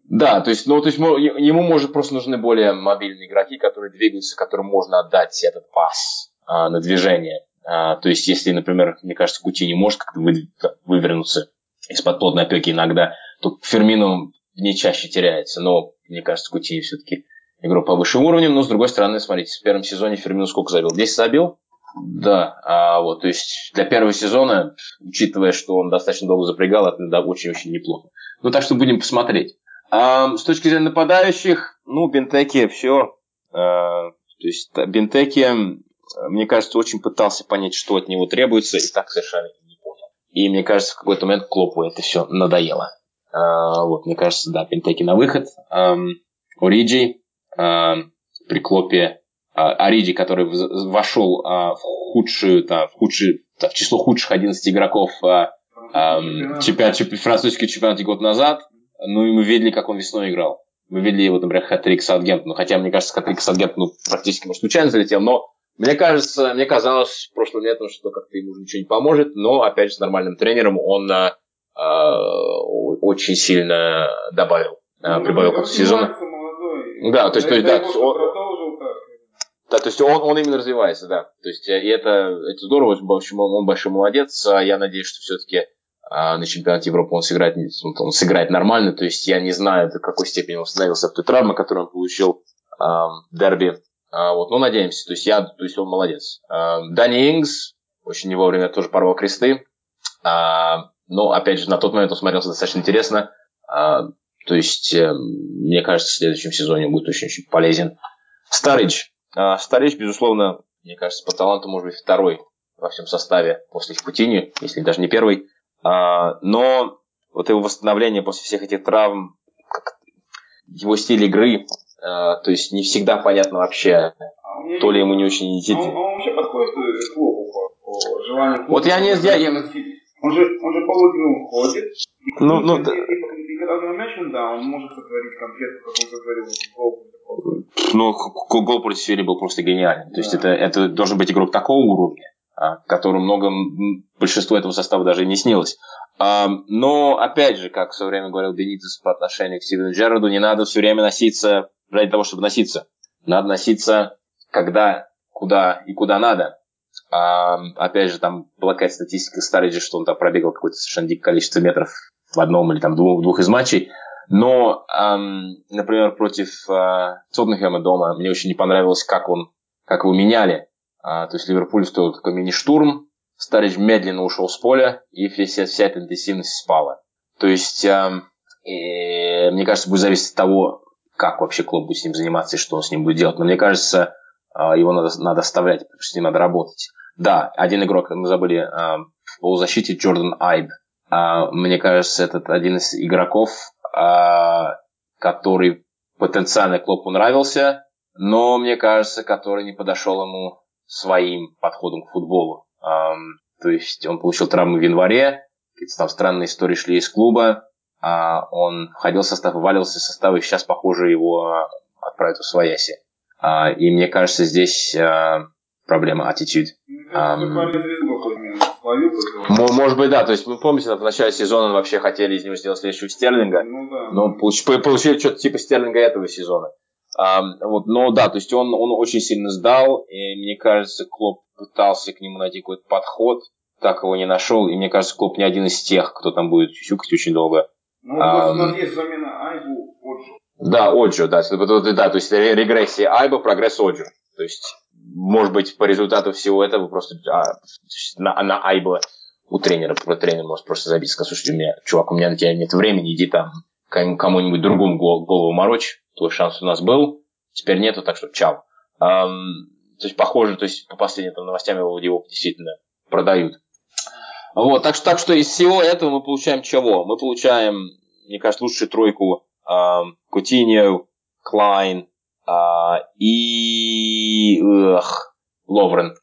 Да, то есть, ну, то есть ему, может, просто нужны более мобильные игроки, которые двигаются, которым можно отдать этот пас а, на движение. А, то есть, если, например, мне кажется, Кутини может как-то вы, вывернуться из-под плотной опеки иногда, то Фермино не чаще теряется. Но, мне кажется, Кутини все-таки игрок повыше уровнем. Но, с другой стороны, смотрите, в первом сезоне Фермино сколько забил? 10 забил? Да, а вот, то есть для первого сезона, учитывая, что он достаточно долго запрягал, это да, очень-очень неплохо. Ну, так что будем посмотреть. А, с точки зрения нападающих, ну, Бентеки все. А, то есть Бентеки, мне кажется, очень пытался понять, что от него требуется, и так совершенно не понял. И мне кажется, в какой-то момент Клопу это все надоело. А, вот, мне кажется, да, Бентеки на выход. А, Ориджи а, при Клопе а, Ариди, который вошел а, в худшую, да, в, худшую, да, в число худших 11 игроков а, чемпионат, чемпионат, французский чемпионат год назад. Ну и мы видели, как он весной играл. Мы видели его, например, хэт-трик Саутгемптону. Хотя, мне кажется, хэт-трик Саутгемптону практически, может, случайно залетел. Но мне кажется, мне казалось прошлым летом, что как-то ему уже ничего не поможет. Но, опять же, с нормальным тренером он а, очень сильно добавил, ну, прибавил к концу сезона. Да, то есть, то есть, да, он, да, то есть он, он именно развивается, да. То есть э, и это, это здорово, в общем, он, большой молодец. Я надеюсь, что все-таки на чемпионате Европы он сыграет, он, сыграет нормально. То есть я не знаю, до какой степени он восстановился от той травмы, которую он получил в дерби А, вот, ну, надеемся. То есть я, то есть он молодец. А, Дани Ингс очень не вовремя тоже порвал кресты. А, но, опять же, на тот момент он смотрелся достаточно интересно. А, то есть, э, мне кажется, в следующем сезоне будет очень-очень полезен. Старидж. А, Старидж, безусловно, мне кажется, по таланту может быть второй во всем составе после Кутини, если даже не первый. Но вот его восстановление после всех этих травм, его стиль игры, то есть не всегда понятно вообще, а то ли ему не очень идти. А он, он вообще подходит к клубу по, по желанию Вот я не... Я, я... Он же, он же по логике уходит. Ну, ну, да. И, и, и когда у него мяч, он, да, он может сотворить конфету, как он сотворил гол. Ну, гол против Севери был просто гениален. То есть это, это должен быть игрок такого уровня, которому много, большинство этого состава даже и не снилось. Но, опять же, как в свое время говорил Бенитес по отношению к Стивену Джерарду, не надо все время носиться ради того, чтобы носиться. Надо носиться, когда, куда и куда надо. А, опять же, там была какая-то статистика Стариджа, что он там пробегал какое-то совершенно дикое количество метров в одном или там двух, двух из матчей. Но, эм, например, против э, Тоттенхэма дома мне очень не понравилось, как он, как его меняли. А, то есть Ливерпуль устроил такой мини-штурм, Старидж медленно ушел с поля, и вся, вся эта интенсивность спала. То есть, э, и, мне кажется, будет зависеть от того, как вообще клуб будет с ним заниматься и что он с ним будет делать. Но мне кажется, э, его надо, надо оставлять, с ним надо работать. Да, один игрок, мы забыли, э, в полузащите Джордан Айб. Э, мне кажется, этот один из игроков, который потенциально Клопу нравился, но, мне кажется, который не подошел ему своим подходом к футболу. То есть он получил травму в январе, какие-то там странные истории шли из клуба, а он входил в состав, вываливался из состава, и сейчас, похоже, его отправят в свояси. А, и мне кажется, здесь а, проблема attitude. Может быть, да. То есть, вы помните, в начале сезона вообще хотели из него сделать следующего Стерлинга. Ну, да. Но получили что-то типа Стерлинга этого сезона. Um, вот, но да, то есть он, он очень сильно сдал, и мне кажется, Клоп пытался к нему найти какой-то подход, так его не нашел, и мне кажется, Клоп не один из тех, кто там будет чухать очень долго. Ну, у нас есть замена Айбу, Оджо. Да, Оджо, да, да, то есть регрессия Айба, прогресс Оджо. То есть, может быть, по результату всего этого просто а, на, на Айба у тренера, тренер может просто забить, сказать, слушайте, у меня, чувак, у меня на тебя нет времени, иди там кому-нибудь другому голову морочь, твой шанс у нас был, теперь нету, так что чао. Um, то есть, похоже, то есть, по последним там, новостям его, его действительно продают. Вот, так что, так что из всего этого мы получаем чего? Мы получаем, мне кажется, лучшую тройку эм, Кутиньо, Клайн э, и эх, Ловрен.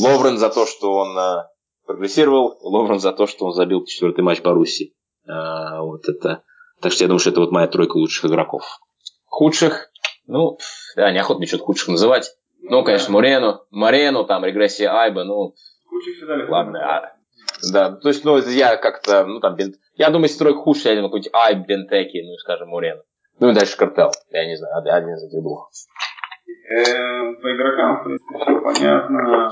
Ловрен за то, что он э, прогрессировал, Ловрен за то, что он забил четвертый матч Боруссии. Э, вот это. Так что я думаю, что это вот моя тройка лучших игроков. Худших, ну, да, неохота мне что-то худших называть. Ну, конечно, Морено, Морено, там, регрессия Айба, ну, Худших всегда легко. ладно. А, да, то есть, ну, я как-то, ну, там, бен... я думаю, если тройка худшая, я думаю, какой-нибудь Айб, Бентеки, ну, скажем, Морено. Ну, и дальше картел, я не знаю, один из этих двух. Э, по игрокам, в принципе, все понятно.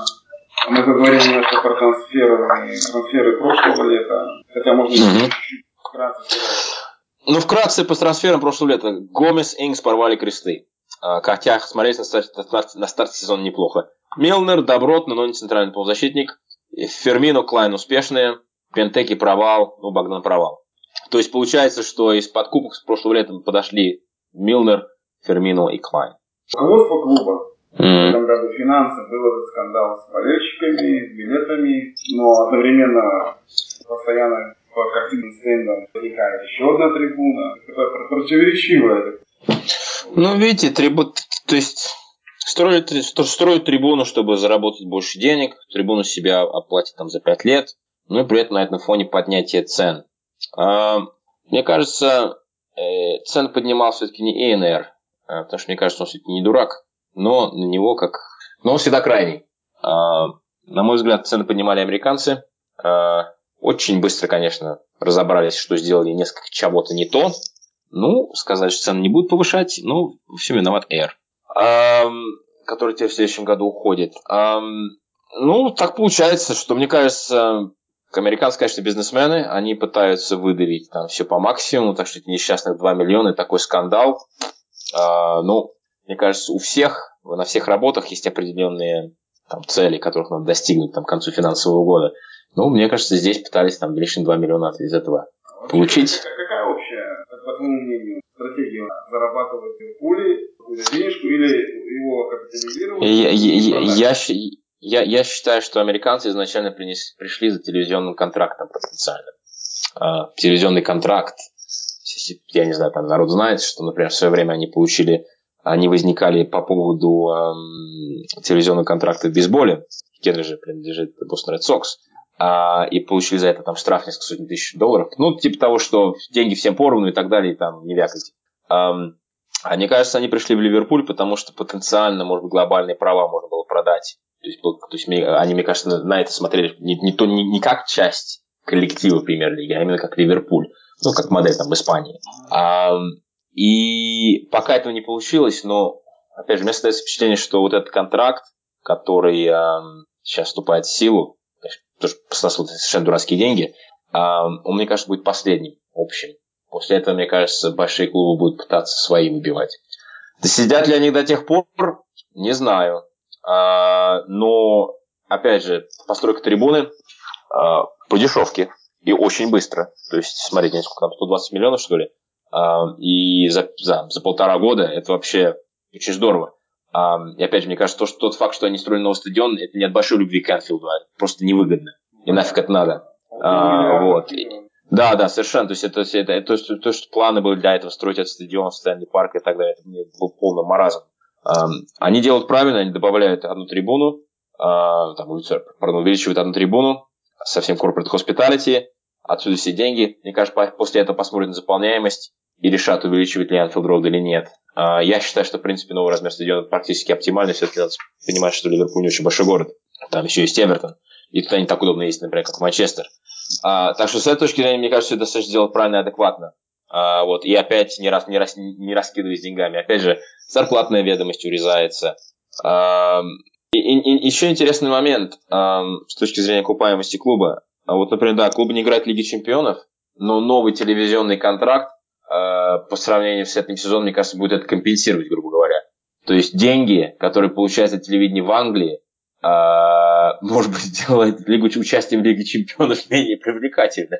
Мы поговорили немножко про трансферы, трансферы прошлого лета. Хотя можно чуть-чуть вкратце сказать. Ну, вкратце по трансферам прошлого лета. Гомес, Ингс порвали кресты. А, Хотя смотреть на старт, на старт, на старт сезона неплохо. Милнер, добротно, но не центральный полузащитник. Фермино, Клайн успешные. Пентеки провал, ну, Богдан провал. То есть получается, что из подкупок с прошлого лета подошли Милнер, Фермино и Клайн. Руководство клуба в М. этом году финансы был этот скандал с болельщиками, с билетами, но одновременно постоянно по картинным стендам возникает еще одна трибуна. Это пр- противоречивое. Ну, видите, трибу... то есть строят, стро- строят трибуну, чтобы заработать больше денег, трибуну себя оплатят там за 5 лет, ну и при этом на этом фоне поднятие цен. А, мне кажется, э, цены поднимал все-таки не ЭНР, а, потому что мне кажется, он все-таки не дурак, но на него как... Но он всегда крайний. А, на мой взгляд, цены поднимали американцы. Очень быстро, конечно, разобрались, что сделали несколько чего-то не то. Ну, сказать, что цены не будут повышать, ну, во всем виноват Air, который теперь в следующем году уходит. Ну, так получается, что, мне кажется, американцы, конечно, бизнесмены, они пытаются выдавить там все по максимуму, так что эти несчастных 2 миллиона, такой скандал. А, ну, мне кажется, у всех на всех работах есть определенные там, цели, которых надо достигнуть там, к концу финансового года. Ну, мне кажется, здесь пытались там лишние 2 миллиона из этого а получить. Какая общая, по твоему мнению, стратегия зарабатывать в пуле, денежку или его капитализировать? Я, я, я, я, я считаю, что американцы изначально принес, пришли за телевизионным контрактом потенциально. А, телевизионный контракт, я не знаю, там народ знает, что, например, в свое время они получили, они возникали по поводу эм, телевизионного контракта в бейсболе. Генри же принадлежит Бостон Ред Сокс. А, и получили за это там штраф несколько сотен тысяч долларов. Ну, типа того, что деньги всем поровну и так далее, и там не вякайте. Um, а мне кажется, они пришли в Ливерпуль, потому что потенциально, может быть, глобальные права можно было продать. То есть, то есть они, мне кажется, на это смотрели не, не, то, не, не как часть коллектива премьер-лиги, а именно как Ливерпуль. Ну, как модель там в Испании. А, и пока этого не получилось, но, опять же, у меня остается впечатление, что вот этот контракт, который а, сейчас вступает в силу, тоже совершенно дурацкие деньги, а, он, мне кажется, будет последним общим. После этого, мне кажется, большие клубы будут пытаться свои выбивать. Сидят ли они до тех пор, не знаю. А, но, опять же, постройка трибуны а, по дешевке и очень быстро. То есть, смотрите, сколько там, 120 миллионов, что ли? А, и за, за, за полтора года это вообще очень здорово. И опять же, мне кажется, то, что тот факт, что они строили новый стадион, это не от большой любви к Энфилду, а просто невыгодно. И нафиг это надо. А, вот. Да, да, совершенно. То есть это, это, то, что, то, что планы были для этого строить этот стадион, Стэнли парк и так далее, это мне был полный маразм. Они делают правильно, они добавляют одну трибуну, а, там, пардон, увеличивают одну трибуну, совсем corporate hospitality, отсюда все деньги. Мне кажется, после этого посмотрят на заполняемость и решат, увеличивать ли Anfield Road или нет. А, я считаю, что, в принципе, новый размер стадиона практически оптимальный. Все-таки надо понимать, что Ливерпуль не очень большой город. Там еще есть Эвертон. И туда не так удобно ездить, например, как в Манчестер. А, так что с этой точки зрения, мне кажется, это достаточно сделать правильно и адекватно. А, вот, и опять не, раз, не, раз, не раскидываясь деньгами. Опять же, зарплатная ведомость урезается. А, и, и, и еще интересный момент а, с точки зрения окупаемости клуба. А вот, например, да, клуб не играет в Лиге Чемпионов, но новый телевизионный контракт а, по сравнению с этим сезоном, мне кажется, будет это компенсировать, грубо говоря. То есть деньги, которые получается телевидение в Англии, а, может быть, сделает лигу, участие в Лиге Чемпионов менее привлекательным.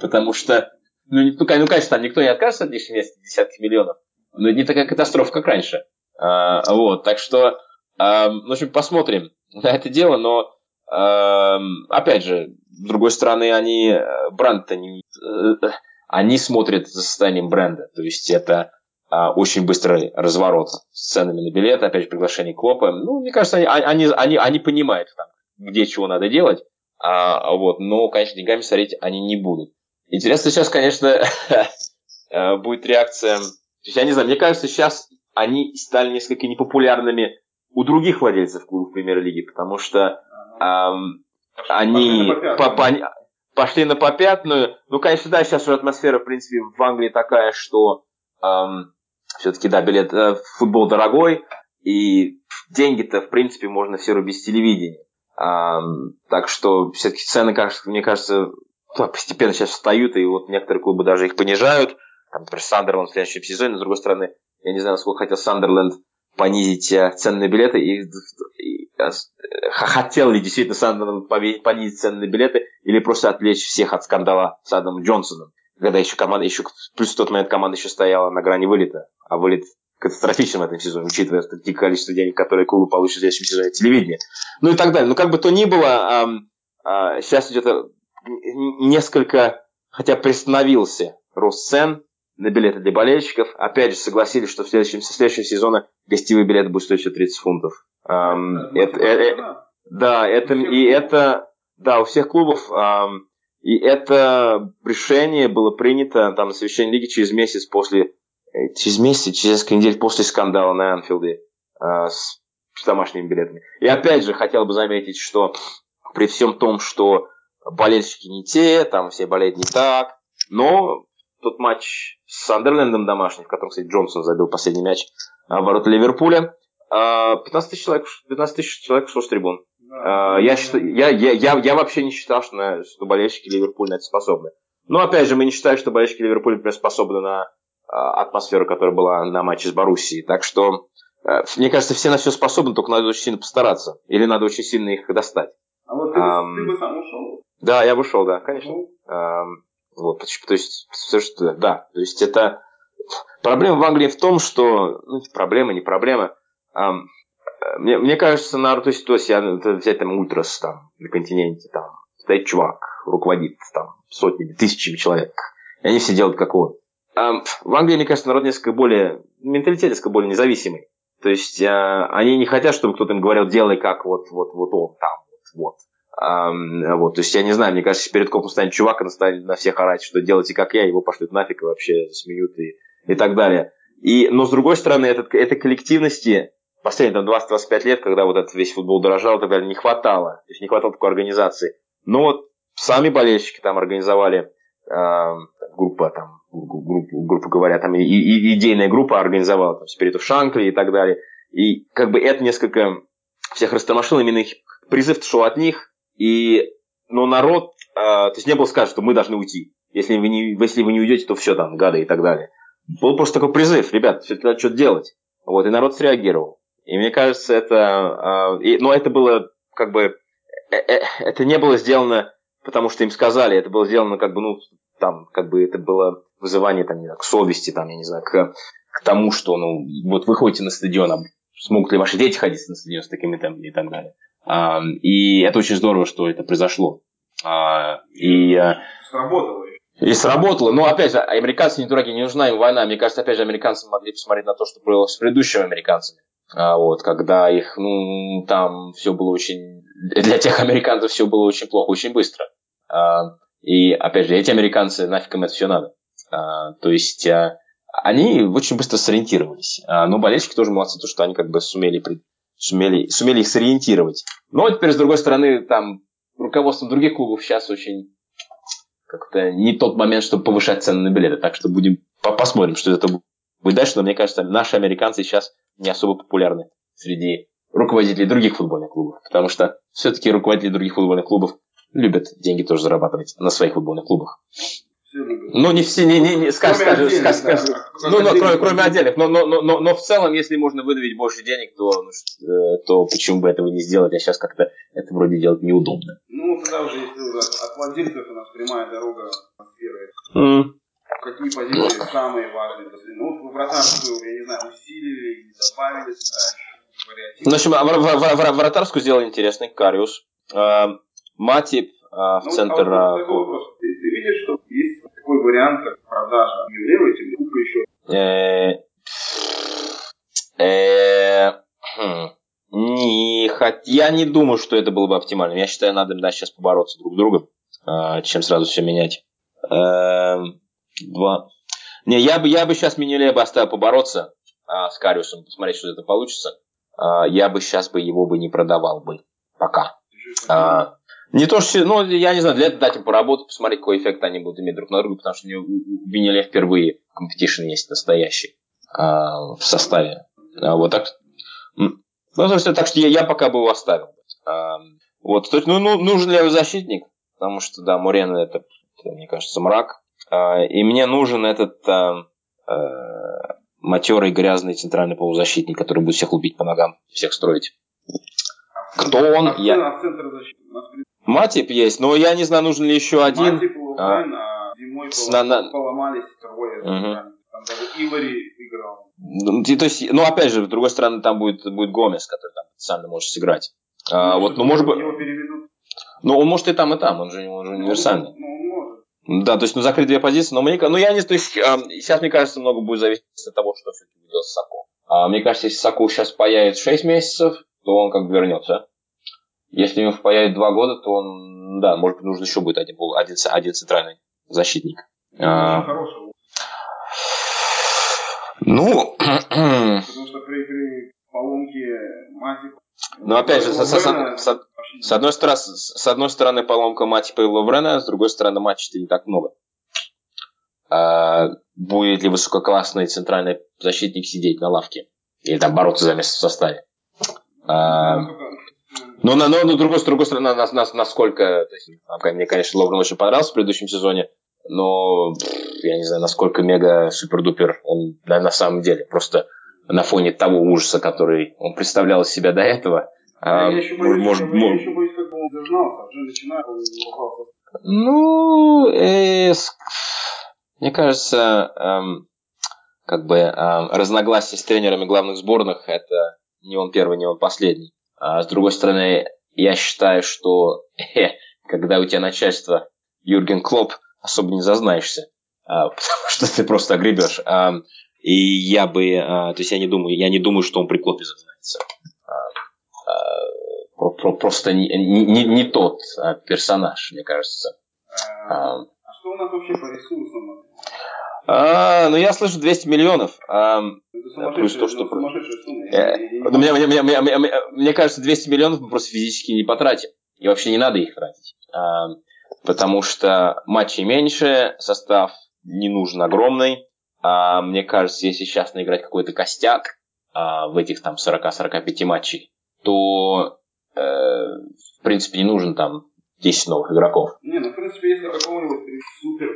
Потому что ну, ну, ну, конечно, там никто не откажется от лишних десятки миллионов, но не такая катастрофа, как раньше. А, вот, так что, а, в общем, посмотрим на это дело, но, а, опять же, с другой стороны, они, э, бренд-то не... Э, они смотрят за состоянием бренда, то есть это а, очень быстрый разворот с ценами на билеты, опять же, приглашение Клопа. Ну, мне кажется, они, они, они, они понимают, там, где чего надо делать, а, вот, но, конечно, деньгами смотреть они не будут. Интересно сейчас, конечно, э, будет реакция... То есть, я не знаю, мне кажется, сейчас они стали несколько непопулярными у других владельцев клубов премьер-лиги, потому что эм, они по, по, пошли на попятную. Ну, конечно, да, сейчас уже атмосфера, в принципе, в Англии такая, что эм, все-таки, да, билет, э, футбол дорогой, и деньги-то, в принципе, можно все рубить с телевидения. Эм, так что все-таки цены, кажется, мне кажется, постепенно сейчас встают, и вот некоторые клубы даже их понижают. Там, например, Сандерленд в следующем сезоне. Но, с другой стороны, я не знаю, насколько хотел Сандерленд понизить э, цены на билеты. И, и э, хотел ли действительно Сандерленд понизить цены на билеты или просто отвлечь всех от скандала с Адамом Джонсоном. Когда еще команда, еще, плюс в тот момент команда еще стояла на грани вылета. А вылет катастрофичен в этом сезоне, учитывая такие количество денег, которые клубы получат в следующем сезоне телевидения. Ну и так далее. Но как бы то ни было, эм, э, сейчас идет несколько, хотя приостановился рост цен на билеты для болельщиков. Опять же, согласились, что в следующем, со следующего сезона гостевые билеты будут стоить еще 30 фунтов. Эм, это, э, э, да, это, и это, да, у всех клубов, эм, и это решение было принято там на совещании лиги через месяц после, э, через месяц, через несколько недель после скандала на Анфилде э, с, с домашними билетами. И опять же, хотел бы заметить, что при всем том, что болельщики не те, там все болеют не так. Но тот матч с Сандерлендом домашний, в котором, кстати, Джонсон забил последний мяч в ворота Ливерпуля, 15 а, тысяч человек, 15 тысяч человек шло с трибун. Да, я, считаю, я, я, я, я вообще не считал, что, на, что болельщики Ливерпуля на это способны. Но опять же, мы не считаем, что болельщики Ливерпуля например, способны на атмосферу, которая была на матче с Боруссией. Так что э, мне кажется, все на все способны, только надо очень сильно постараться. Или надо очень сильно их достать. А вот ты, Ам. ты бы сам ушел. Да, я бы шел, да, конечно. Ну, Ам, Вот, то есть, все, что, да, то есть это проблема в Англии в том, что, ну, проблема, не проблема. Ам, э, Мне, мне кажется, народ, то есть, то есть, я, взять там ультрас там на континенте, там, стоит чувак, руководит там сотнями, тысячами человек, и они все делают как он. Ам, В Англии, мне кажется, народ несколько более, менталитет несколько более независимый. То есть, а, они не хотят, чтобы кто-то им говорил, делай как вот, вот, вот он там, вот, вот. Вот, то есть я не знаю, мне кажется, перед копом станет чувак и станет на всех орать, что делайте как я, его пошлют нафиг и вообще смеют и, и так далее. И, но с другой стороны, этот, этой коллективности последние там, 20-25 лет, когда вот этот весь футбол дорожал и так далее, не хватало. То есть не хватало такой организации. Но вот сами болельщики там организовали ам, группа, там, группу, грубо говоря, там и, и- идейная группа организовала там of Shankly и так далее. И как бы это несколько всех растормошило, именно их призыв шел от них, и, но народ, а, то есть не было сказано, что мы должны уйти. Если вы не, если вы не уйдете, то все там, гады и так далее. Был просто такой призыв, ребят, все надо что-то делать. Вот, и народ среагировал. И мне кажется, это, и- но это было как бы, э, э, это не было сделано, потому что им сказали, это было сделано как бы, ну, там, как бы это было вызывание там, не знаю, к совести, там, я не знаю, к, к тому, что, ну, вот вы ходите на стадион, а смогут ли ваши дети ходить на стадион с такими темпами и так далее. А, и это очень здорово, что это произошло. А, и, а, сработало и сработало. Но, опять же, американцы не дураки, не нужна им война. Мне кажется, опять же, американцы могли посмотреть на то, что было с предыдущими американцами. А, вот, когда их, ну, там все было очень... Для тех американцев все было очень плохо, очень быстро. А, и, опять же, эти американцы, нафиг им это все надо. А, то есть, а, они очень быстро сориентировались. А, но болельщики тоже молодцы, то, что они как бы сумели, сумели, сумели их сориентировать. Но теперь, с другой стороны, там руководство других клубов сейчас очень как-то не тот момент, чтобы повышать цены на билеты. Так что будем по- посмотрим, что это будет дальше. Но мне кажется, наши американцы сейчас не особо популярны среди руководителей других футбольных клубов. Потому что все-таки руководители других футбольных клубов любят деньги тоже зарабатывать на своих футбольных клубах. Все любят. Ну, не все, не, не, не скажем, Кроме скажем, отдельных, скажем, да. Ну, но, кроме, кроме отдельных. Но, но, но, но, но в целом, если можно выдавить больше денег, то, ну, э, то почему бы этого не сделать? А сейчас как-то это вроде делать неудобно. Ну, тогда уже, если уже от владельцев у нас прямая дорога трансферы. М. Какие позиции самые важные? Ну, вот вратарскую, я не знаю, усилили, или добавили сюда. Ну, в общем, а вра- вра- вра- вратарскую сделал интересный Кариус. А, Матип а, в Ну, центр... а а, вот такой вопрос. Ты, ты видишь, что есть такой вариант, как продажа Юлевой, или купа еще э, э, хм, не хот- Я не думаю, что это было бы оптимально. Я считаю, надо да, сейчас побороться друг с другом, а, чем сразу все менять. Эм, Два. Не, я бы, я бы сейчас Миньоле бы оставил побороться а, с Кариусом, посмотреть, что это получится. А, я бы сейчас бы его бы не продавал бы. Пока. А, не то, что, ну, я не знаю, для этого дать им поработать, посмотреть, какой эффект они будут иметь друг на друга, потому что у у Миньоле впервые competition есть настоящий а, в составе. А, вот так. Ну, то есть, так что я, я пока бы его оставил. А, вот, то есть, ну, ну, нужен ли его защитник? Потому что, да, Мурена это, мне кажется, мрак. А, и мне нужен этот а, а, матерый грязный центральный полузащитник, который будет всех лупить по ногам, всех строить. Кто он? А Я- а центр защиты? Матип есть, но я не знаю, нужен ли еще один. Матип, Луфен, а зимой С- полом- на- на- поломались трое. Мгм. Там даже Ивари играл. Ну, то есть, ну, опять же, с другой стороны, там будет, будет Гомес, который там потенциально может сыграть. А, вот, ну, может быть, ну, он может и там, и там, он же, он же универсальный. Ну, он может. Да, то есть, ну, закрыть две позиции, но мне, ну, я не, то есть, а, сейчас, мне кажется, много будет зависеть от того, что все-таки делать Сако. А, мне кажется, если Сако сейчас появится 6 месяцев, то он как бы вернется. Если ему появится 2 года, то он, да, может быть, нужно еще будет один, один, один центральный защитник. А, хороший. ну, Потому что при, при поломке Матип... Ну, опять же, Лувена со- вообще С одной, стороны, с одной стороны, поломка Матипа и Лаврена, с другой стороны, матчей-то не так много. А, будет ли высококлассный центральный защитник сидеть на лавке? Или там бороться за место в составе? А, Насколько- но, но, но, но, с другой, с другой стороны, нас, нас, насколько... То есть, а, мне, конечно, Лаврен очень понравился в предыдущем сезоне, но я не знаю, насколько мега супер-дупер он да, на самом деле. Просто на фоне того ужаса, который он представлял из себя до этого. А, я еще боюсь, может, я, может, еще боюсь, как бы он зажнался, уже начинает, он Ну, э, мне кажется, эм, как бы эм, разногласия с тренерами главных сборных это не он первый, не он последний. А с другой стороны, я считаю, что э, когда у тебя начальство Юрген Клоп, особо не зазнаешься, а, потому что ты просто огребешь. А, и я бы, а, то есть я не думаю, я не думаю, что он при Клопе зазнается. А, а, про, просто не, не, не тот а, персонаж, мне кажется. А, а что у нас вообще по ресурсам? А, ну, я слышу 200 миллионов. А, плюс то, что... Э, мне, мне кажется, 200 миллионов мы просто физически не потратим. И вообще не надо их тратить. А, потому что матчей меньше, состав не нужен огромный. А, мне кажется, если сейчас наиграть какой-то костяк а, в этих там 40-45 матчей, то э, в принципе не нужен там 10 новых игроков. Не, ну в принципе, если какого-нибудь супер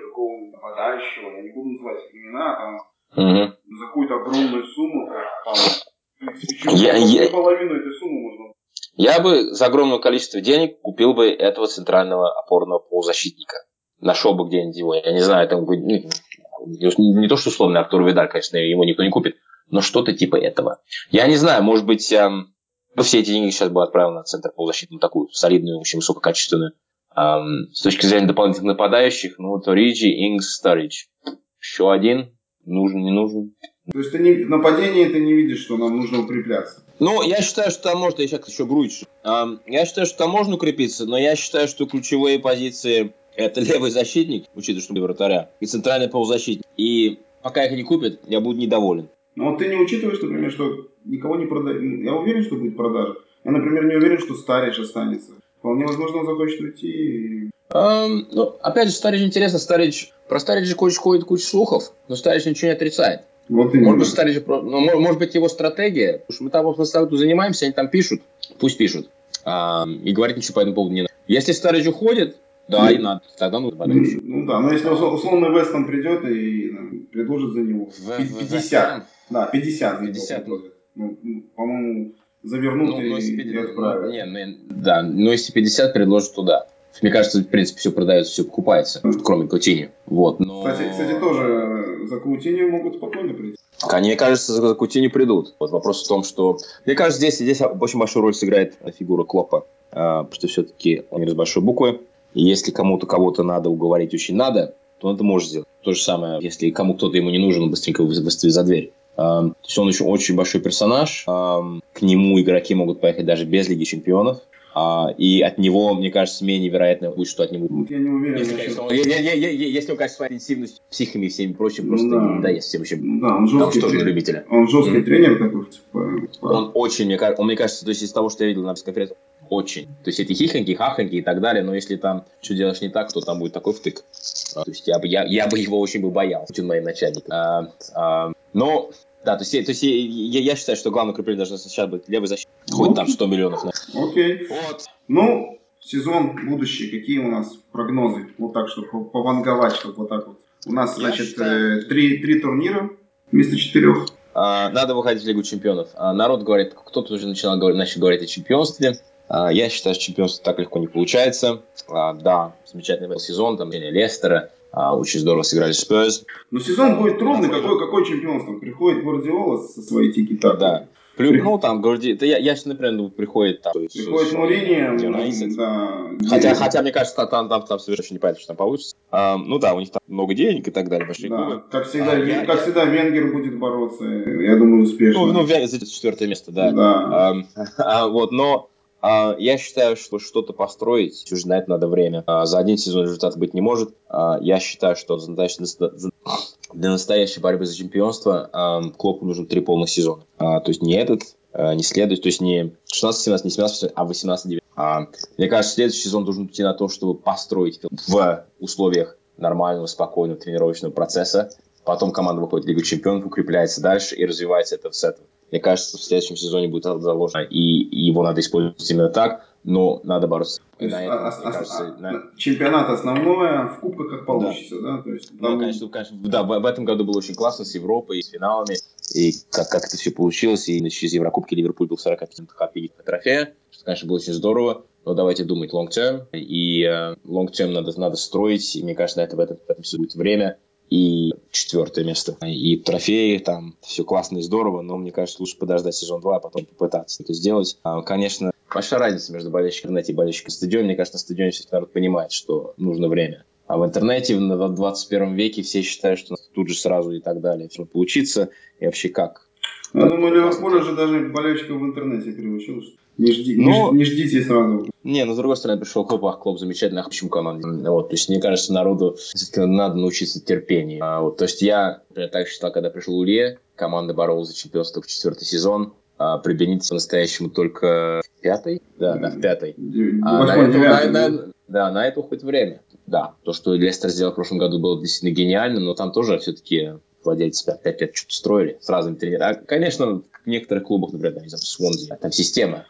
нападающего, я не буду называть имена, там угу. за какую-то огромную сумму, там, я, я... половину этой суммы можно я бы за огромное количество денег купил бы этого центрального опорного полузащитника. Нашел бы где-нибудь его. Я не знаю, там ну, не, не то, что условный Артур Видаль, конечно, его никто не купит, но что-то типа этого. Я не знаю, может быть, эм, ну, все эти деньги сейчас бы отправил на центр полузащиты, такую солидную, очень высококачественную. С точки зрения дополнительных нападающих, ну, вот Риджи, Ингс, Старидж. Еще один. Нужен, не нужен. То есть ты не, в нападении ты не видишь, что нам нужно укрепляться? Ну, я считаю, что там можно, я сейчас еще Груич. Эм, я считаю, что там можно укрепиться, но я считаю, что ключевые позиции это левый защитник, учитывая, что вратаря, и центральный полузащитник. И пока их не купят, я буду недоволен. Но вот ты не учитываешь, например, что никого не продают. Я уверен, что будет продажа. Я, например, не уверен, что Старич останется. Вполне возможно, он захочет уйти. Um, ну, опять же, Старич интересно. Старич... Про Старич же ходит куча слухов, но Старич ничего не отрицает. Вот может быть, Старич... Ну, может быть, его стратегия. Потому что мы там по статусу занимаемся, они там пишут. Пусть пишут. А, и говорить ничего по этому поводу не надо. Если Старич уходит, да, и надо. Тогда нужно подальше. Ну да, но если условно Вестон придет и ну, предложит за него 50. Да, 50. 50. Ну, по-моему, завернут ну, и, 50, и отправят. Не, ну, да, но если 50 предложат туда. Мне кажется, в принципе, все продается, все покупается, кроме Каутини. Вот, но... кстати, кстати, тоже за Каутини могут спокойно прийти. Мне кажется, за Каутини придут. Вот вопрос в том, что... Мне кажется, здесь, здесь очень большую роль сыграет фигура Клопа. А, потому что все-таки он не с большой буквы. И если кому-то кого-то надо уговорить очень надо, то он это может сделать. То же самое, если кому кто-то ему не нужен, он быстренько выставит за дверь. То есть он еще очень большой персонаж. К нему игроки могут поехать даже без Лиги Чемпионов. Uh, и от него, мне кажется, менее вероятно будет, что от него. Я не уверен. Если, конечно, он, я, я, я, если он, конечно, своей интенсивностью, психами и всеми прочим, просто ну, да. не надоест всем еще. Да, он жесткий, тоже любителя. Он жесткий mm-hmm. тренер такой. Типа, он очень, мне, он, мне кажется, то есть из того, что я видел на конференции, очень. То есть эти хихоньки, хахоньки и так далее, но если там что делаешь не так, то там будет такой втык. То есть я бы, я, я бы его очень бы боялся, он моим начальником. А, а, но да, то есть, то есть я, я считаю, что главное укрепление должно сейчас быть левый защитник. Хоть там 100 миллионов. Окей. Вот. Ну, сезон будущий, какие у нас прогнозы? Вот так, чтобы пованговать, чтобы вот так вот. У нас, значит, считаю... Э, три, три турнира вместо четырех. А, надо выходить в Лигу чемпионов. А, народ говорит, кто-то уже начинал говорить, начал говорить о чемпионстве. А, я считаю, что чемпионство так легко не получается. А, да, замечательный был сезон, там Лестера, а, очень здорово сыграли Спurs. Но сезон будет трудный, какой, какой чемпионство? Приходит Гвардиола со своей тики Да. Плюс. Ну, там, Гварди... да я, я например, думаю, приходит там... Приходит Мурини, да. Хотя, хотя, мне кажется, там, там, там совершенно непонятно, что там получится. А, ну да, у них там много денег и так далее, большие да. клубы. Как всегда, а, я, как всегда, Венгер будет бороться, я думаю, успешно. Ну, ну за четвертое место, да. да. А, а, вот, но я считаю, что что-то построить, уже на это надо время. А, за один сезон результат быть не может. А, я считаю, что для настоящей борьбы за чемпионство Клопу нужен три полных сезона. То есть не этот, не следует, то есть не 16-17, не 17 а 18-19. Мне кажется, следующий сезон должен идти на то, чтобы построить в условиях нормального, спокойного тренировочного процесса. Потом команда выходит в Лигу чемпионов, укрепляется дальше и развивается это с этого. Мне кажется, в следующем сезоне будет заложено, и, его надо использовать именно так, но надо бороться. То есть, а, а, кажется, а, на... Чемпионат основное, в кубках как получится, да? да? То есть, ну, конечно, конечно, да, в, в этом году было очень классно с Европой, с финалами, и как, как это все получилось. И через Еврокубки Ливерпуль был в 40% от Лиги трофея, что, конечно, было очень здорово. Но давайте думать long term. И э, long term надо, надо строить. И мне кажется, на это в этом, в этом все будет время. И четвертое место. И трофеи, там все классно и здорово, но мне кажется, лучше подождать сезон 2, а потом попытаться это сделать. А, конечно, большая разница между болельщиком и болельщиком на стадионе. Мне кажется, на стадионе все-таки народ понимает, что нужно время. А в интернете в 21 веке все считают, что тут же сразу и так далее. Все получится. И вообще как? Я думаю, Ливерпуль уже даже болельщиков в интернете приучил. Не, жди, но... не, не ждите сразу. Не, ну с другой стороны, пришел Клоп, ах, Клоп замечательный, ах, почему команда? Вот, то есть, мне кажется, народу надо научиться терпению. А, вот, то есть, я, например, так считал, когда пришел Улье, команда боролась за чемпионство в четвертый сезон, а при Бенитце по-настоящему только в пятой? Да, да, в пятой. А на это, на, на, да, на это уходит время. Да, то, что Лестер сделал в прошлом году, было действительно гениально, но там тоже все-таки владельцы 5 лет что-то строили с разными тренерами. А, конечно, в некоторых клубах, например, там, Свонзи, там система,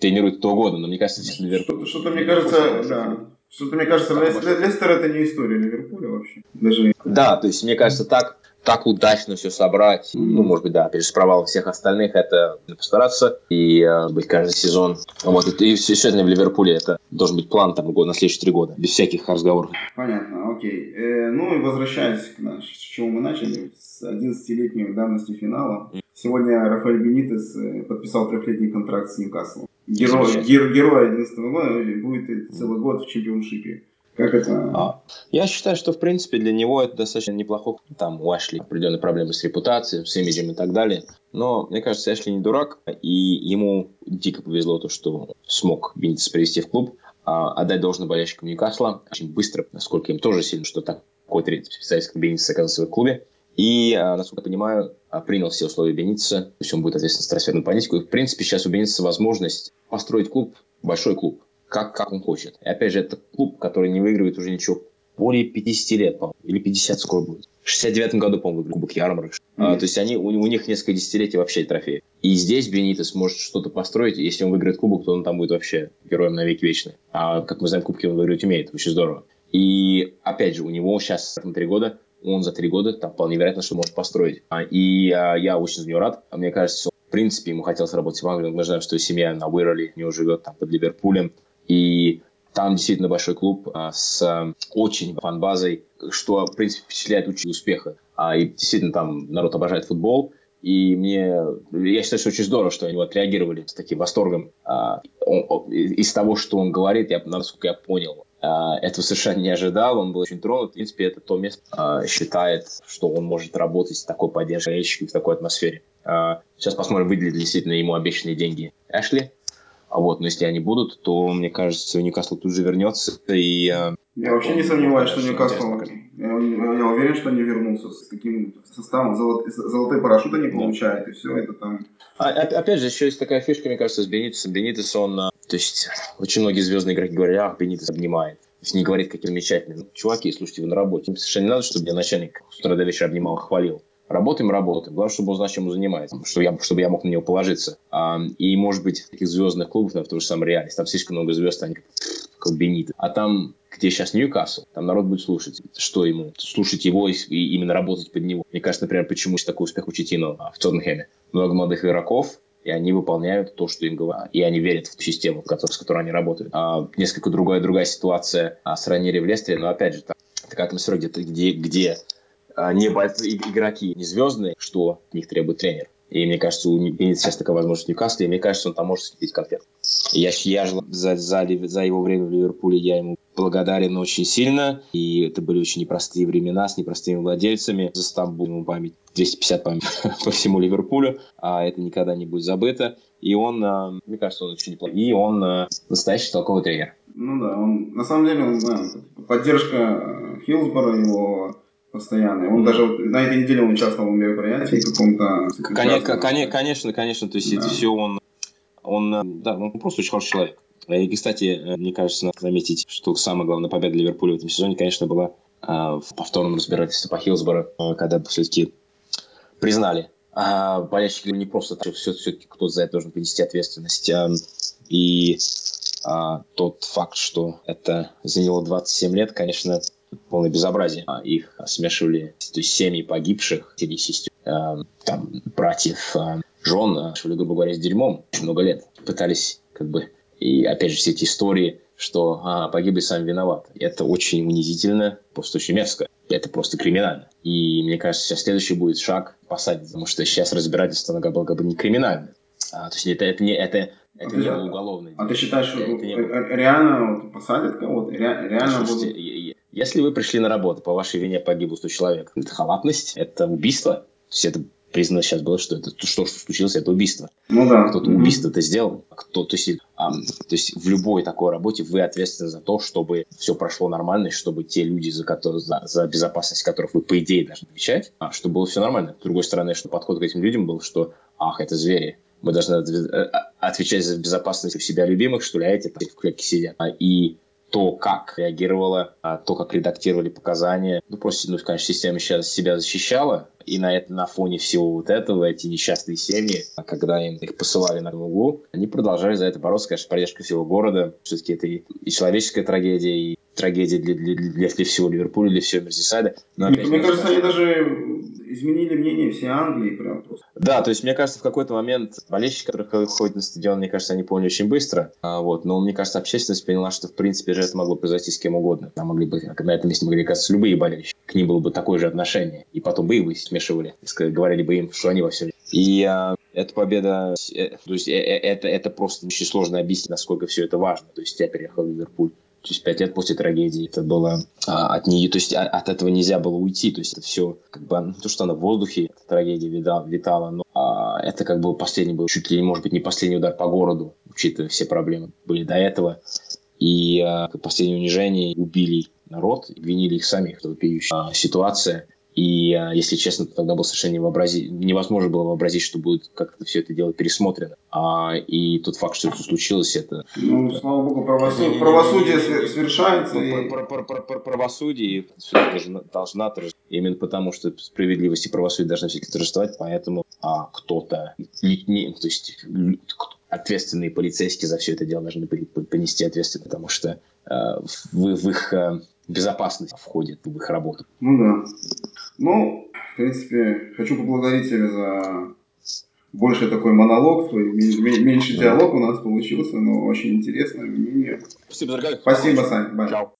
тренирует кто угодно, но мне кажется, что Ливерпуль... Что-то, мне кажется, да. Что-то, мне кажется, Лестер это не история Ливерпуля вообще. Даже... Да, то есть, мне кажется, так так удачно все собрать, ну, может быть, да, опять же, с провалом всех остальных, это постараться и э, быть каждый сезон. Вот, и, и сегодня в Ливерпуле это должен быть план там год, на следующие три года, без всяких разговоров. Понятно, окей. Э, ну и возвращаясь к наш, с чего мы начали, с 11-летней давности финала. Сегодня Рафаэль Бенитес э, подписал трехлетний контракт с Ньюкаслом. Герой, гер, герой 11 года будет целый год в чемпионшипе. Как это? А, я считаю, что в принципе для него это достаточно неплохо. Там у Эшли определенные проблемы с репутацией, с имиджем и так далее. Но мне кажется, Эшли не дурак, и ему дико повезло то, что смог Бенитес привести в клуб, а, отдать должное болельщикам Ньюкасла очень быстро, насколько им тоже сильно, что такой специалист, как Бенитес оказался в клубе. И, а, насколько я понимаю, а, принял все условия Беница, то есть он будет ответственен за трансферную политику. И, в принципе, сейчас у Беница возможность построить клуб, большой клуб, как, как он хочет. И опять же, это клуб, который не выигрывает уже ничего более 50 лет, по-моему, или 50 скоро будет. В 69 году, по-моему, выиграл Кубок Ярмарок. Mm-hmm. А, то есть они, у, у них несколько десятилетий вообще трофеи. И здесь Бенитес может что-то построить. Если он выиграет Кубок, то он там будет вообще героем на веки вечный. А как мы знаем, Кубки он выиграть умеет. Очень здорово. И опять же, у него сейчас три года. Он за три года там вполне вероятно, что может построить. А, и а, я очень за него рад. Мне кажется, в принципе, ему хотелось работать в Англии. Мы знаем, что семья на Уирли, у него живет там под Ливерпулем. И там действительно большой клуб а, с а, очень фан-базой, что, в принципе, впечатляет очень успеха. А, и действительно там народ обожает футбол. И мне, я считаю, что очень здорово, что они отреагировали с таким восторгом. А, из того, что он говорит, я, насколько я понял, а, этого совершенно не ожидал, он был очень тронут. В принципе, это то место, а, считает, что он может работать с такой поддержкой болельщиков в такой атмосфере. А, сейчас посмотрим, выделит действительно ему обещанные деньги Эшли. А вот, но если они будут, то, мне кажется, Ньюкасл тут же вернется. И, я вообще не сомневаюсь, что Ньюкасл... Я, я уверен, что они вернутся с таким составом. Золот, золотой парашют они получают, да. и все это там... А, опять же, еще есть такая фишка, мне кажется, с Бенитесом. Бенитес, он... То есть, очень многие звездные игроки говорят, ах, Бенитес обнимает. То есть, не говорит, какие замечательные. Ну, чуваки, слушайте, вы на работе. Им совершенно не надо, чтобы меня начальник с утра до вечера обнимал, хвалил. Работаем, работаем. Главное, чтобы он знал, чем он занимается, чтобы я, чтобы я мог на него положиться. А, и, может быть, в таких звездных клубах, например, в той же самой реальности, там слишком много звезд, они как Бенит. А там, где сейчас Ньюкасл, там народ будет слушать, что ему, слушать его и, и именно работать под него. Мне кажется, например, почему такой успех у Читино в Тоттенхэме. Много молодых игроков, и они выполняют то, что им говорят, и они верят в систему, с которой они работают. А, несколько другая, другая ситуация а, с Ранери в Лестере, но опять же, там, такая атмосфера, где, где, где а, не игроки, не звездные, что от них требует тренер. И мне кажется, у Бенит сейчас такая возможность в Ньюкасле, и мне кажется, он там может слепить конфет. Я, я за, за, за его время в Ливерпуле, я ему благодарен очень сильно. И это были очень непростые времена с непростыми владельцами. За Стамбул ему память 250 память по всему Ливерпулю. А это никогда не будет забыто. И он, а, мне кажется, он очень неплохой. И он а, настоящий толковый тренер. Ну да, он на самом деле, он, да, поддержка Хилсбора, его постоянный. Он даже вот на этой неделе он участвовал в мероприятии каком-то. Конечно, конечно, конечно, то есть да. это все он, он, да, он просто очень хороший человек. И, кстати, мне кажется, надо заметить, что самая главная победа Ливерпуля в этом сезоне, конечно, была а, в повторном разбирательстве по Хилсборо, а, когда все-таки признали а болельщики не просто так, все, все-таки кто-то за это должен понести ответственность. А, и а, тот факт, что это заняло 27 лет, конечно, полное безобразие. А их смешивали то есть семьи погибших или сестер э, там, братьев, э, жен, шли, грубо говоря, с дерьмом очень много лет. Пытались, как бы, и опять же, все эти истории, что а, погибли сами виноваты. Это очень унизительно, просто очень мерзко. Это просто криминально. И мне кажется, сейчас следующий будет шаг посадить, потому что сейчас разбирательство на было как бы не криминальное. А, то есть это, это не это это а не уголовное. А ты считаешь, что не... реально вот, посадят кого-то? Ре, реально Слушайте, будут... если вы пришли на работу, по вашей вине погибло 100 человек, это халатность, это убийство. То есть это признано сейчас было, что это то, что случилось, это убийство. Ну да. Кто-то mm-hmm. убийство это сделал, а кто, то есть, а, то есть в любой такой работе вы ответственны за то, чтобы все прошло нормально, чтобы те люди, за, которые, за, за безопасность которых вы по идее должны отвечать, а, чтобы было все нормально. С другой стороны, что подход к этим людям был, что ах, это звери, мы должны э, отвечать за безопасность у себя любимых, что ли, а эти в клетке сидят. А, и то, как реагировала, а, то, как редактировали показания. Ну, просто, ну, конечно, система сейчас себя защищала, и на, это, на фоне всего вот этого эти несчастные семьи, когда им их посылали на углу, они продолжали за это бороться, конечно, поддержка всего города. Все-таки это и, и человеческая трагедия, и трагедия для, для, для, для всего Ливерпуля, для всего Мерсисайда. Но, опять, мне кажется, они даже изменили мнение всей Англии прям просто. Да, то есть, мне кажется, в какой-то момент болельщики, которые ходят на стадион, мне кажется, они поняли очень быстро. А, вот, но мне кажется, общественность поняла, что, в принципе, же это могло произойти с кем угодно. Там могли бы, на этом месте могли оказаться любые болельщики. К ним было бы такое же отношение. И потом бы их смешивали. Говорили бы им, что они во всем. И а, эта победа, э, то есть, э, э, это, это просто очень сложно объяснить, насколько все это важно. То есть, я переехал в Ливерпуль через пять лет после трагедии. Это было а, от нее, то есть а, от этого нельзя было уйти. То есть это все как бы ну, то, что она в воздухе, эта трагедия витала, витала но а, это как бы последний был, чуть ли, может быть, не последний удар по городу, учитывая все проблемы были до этого. И а, последнее унижение убили народ, обвинили их самих в вопиющей а, ситуация. И, а, если честно, тогда было совершенно невообрази... невозможно было вообразить, что будет как-то все это дело пересмотрено. А, и тот факт, что это случилось, это... Ну, слава богу, правосудие, правосудие совершается. И... Правосудие должна, должна именно потому, что справедливость и правосудие должны все-таки торжествовать, поэтому а, кто-то, не, то есть ответственные полицейские за все это дело должны понести ответственность, потому что э, в, в их э, безопасность входит в их работу. Ну да. Ну, в принципе, хочу поблагодарить тебя за больше такой монолог, твой, меньше диалог у нас получился, но очень интересное мнение. Спасибо, дорогая. Спасибо, Сань. Бай. Чао.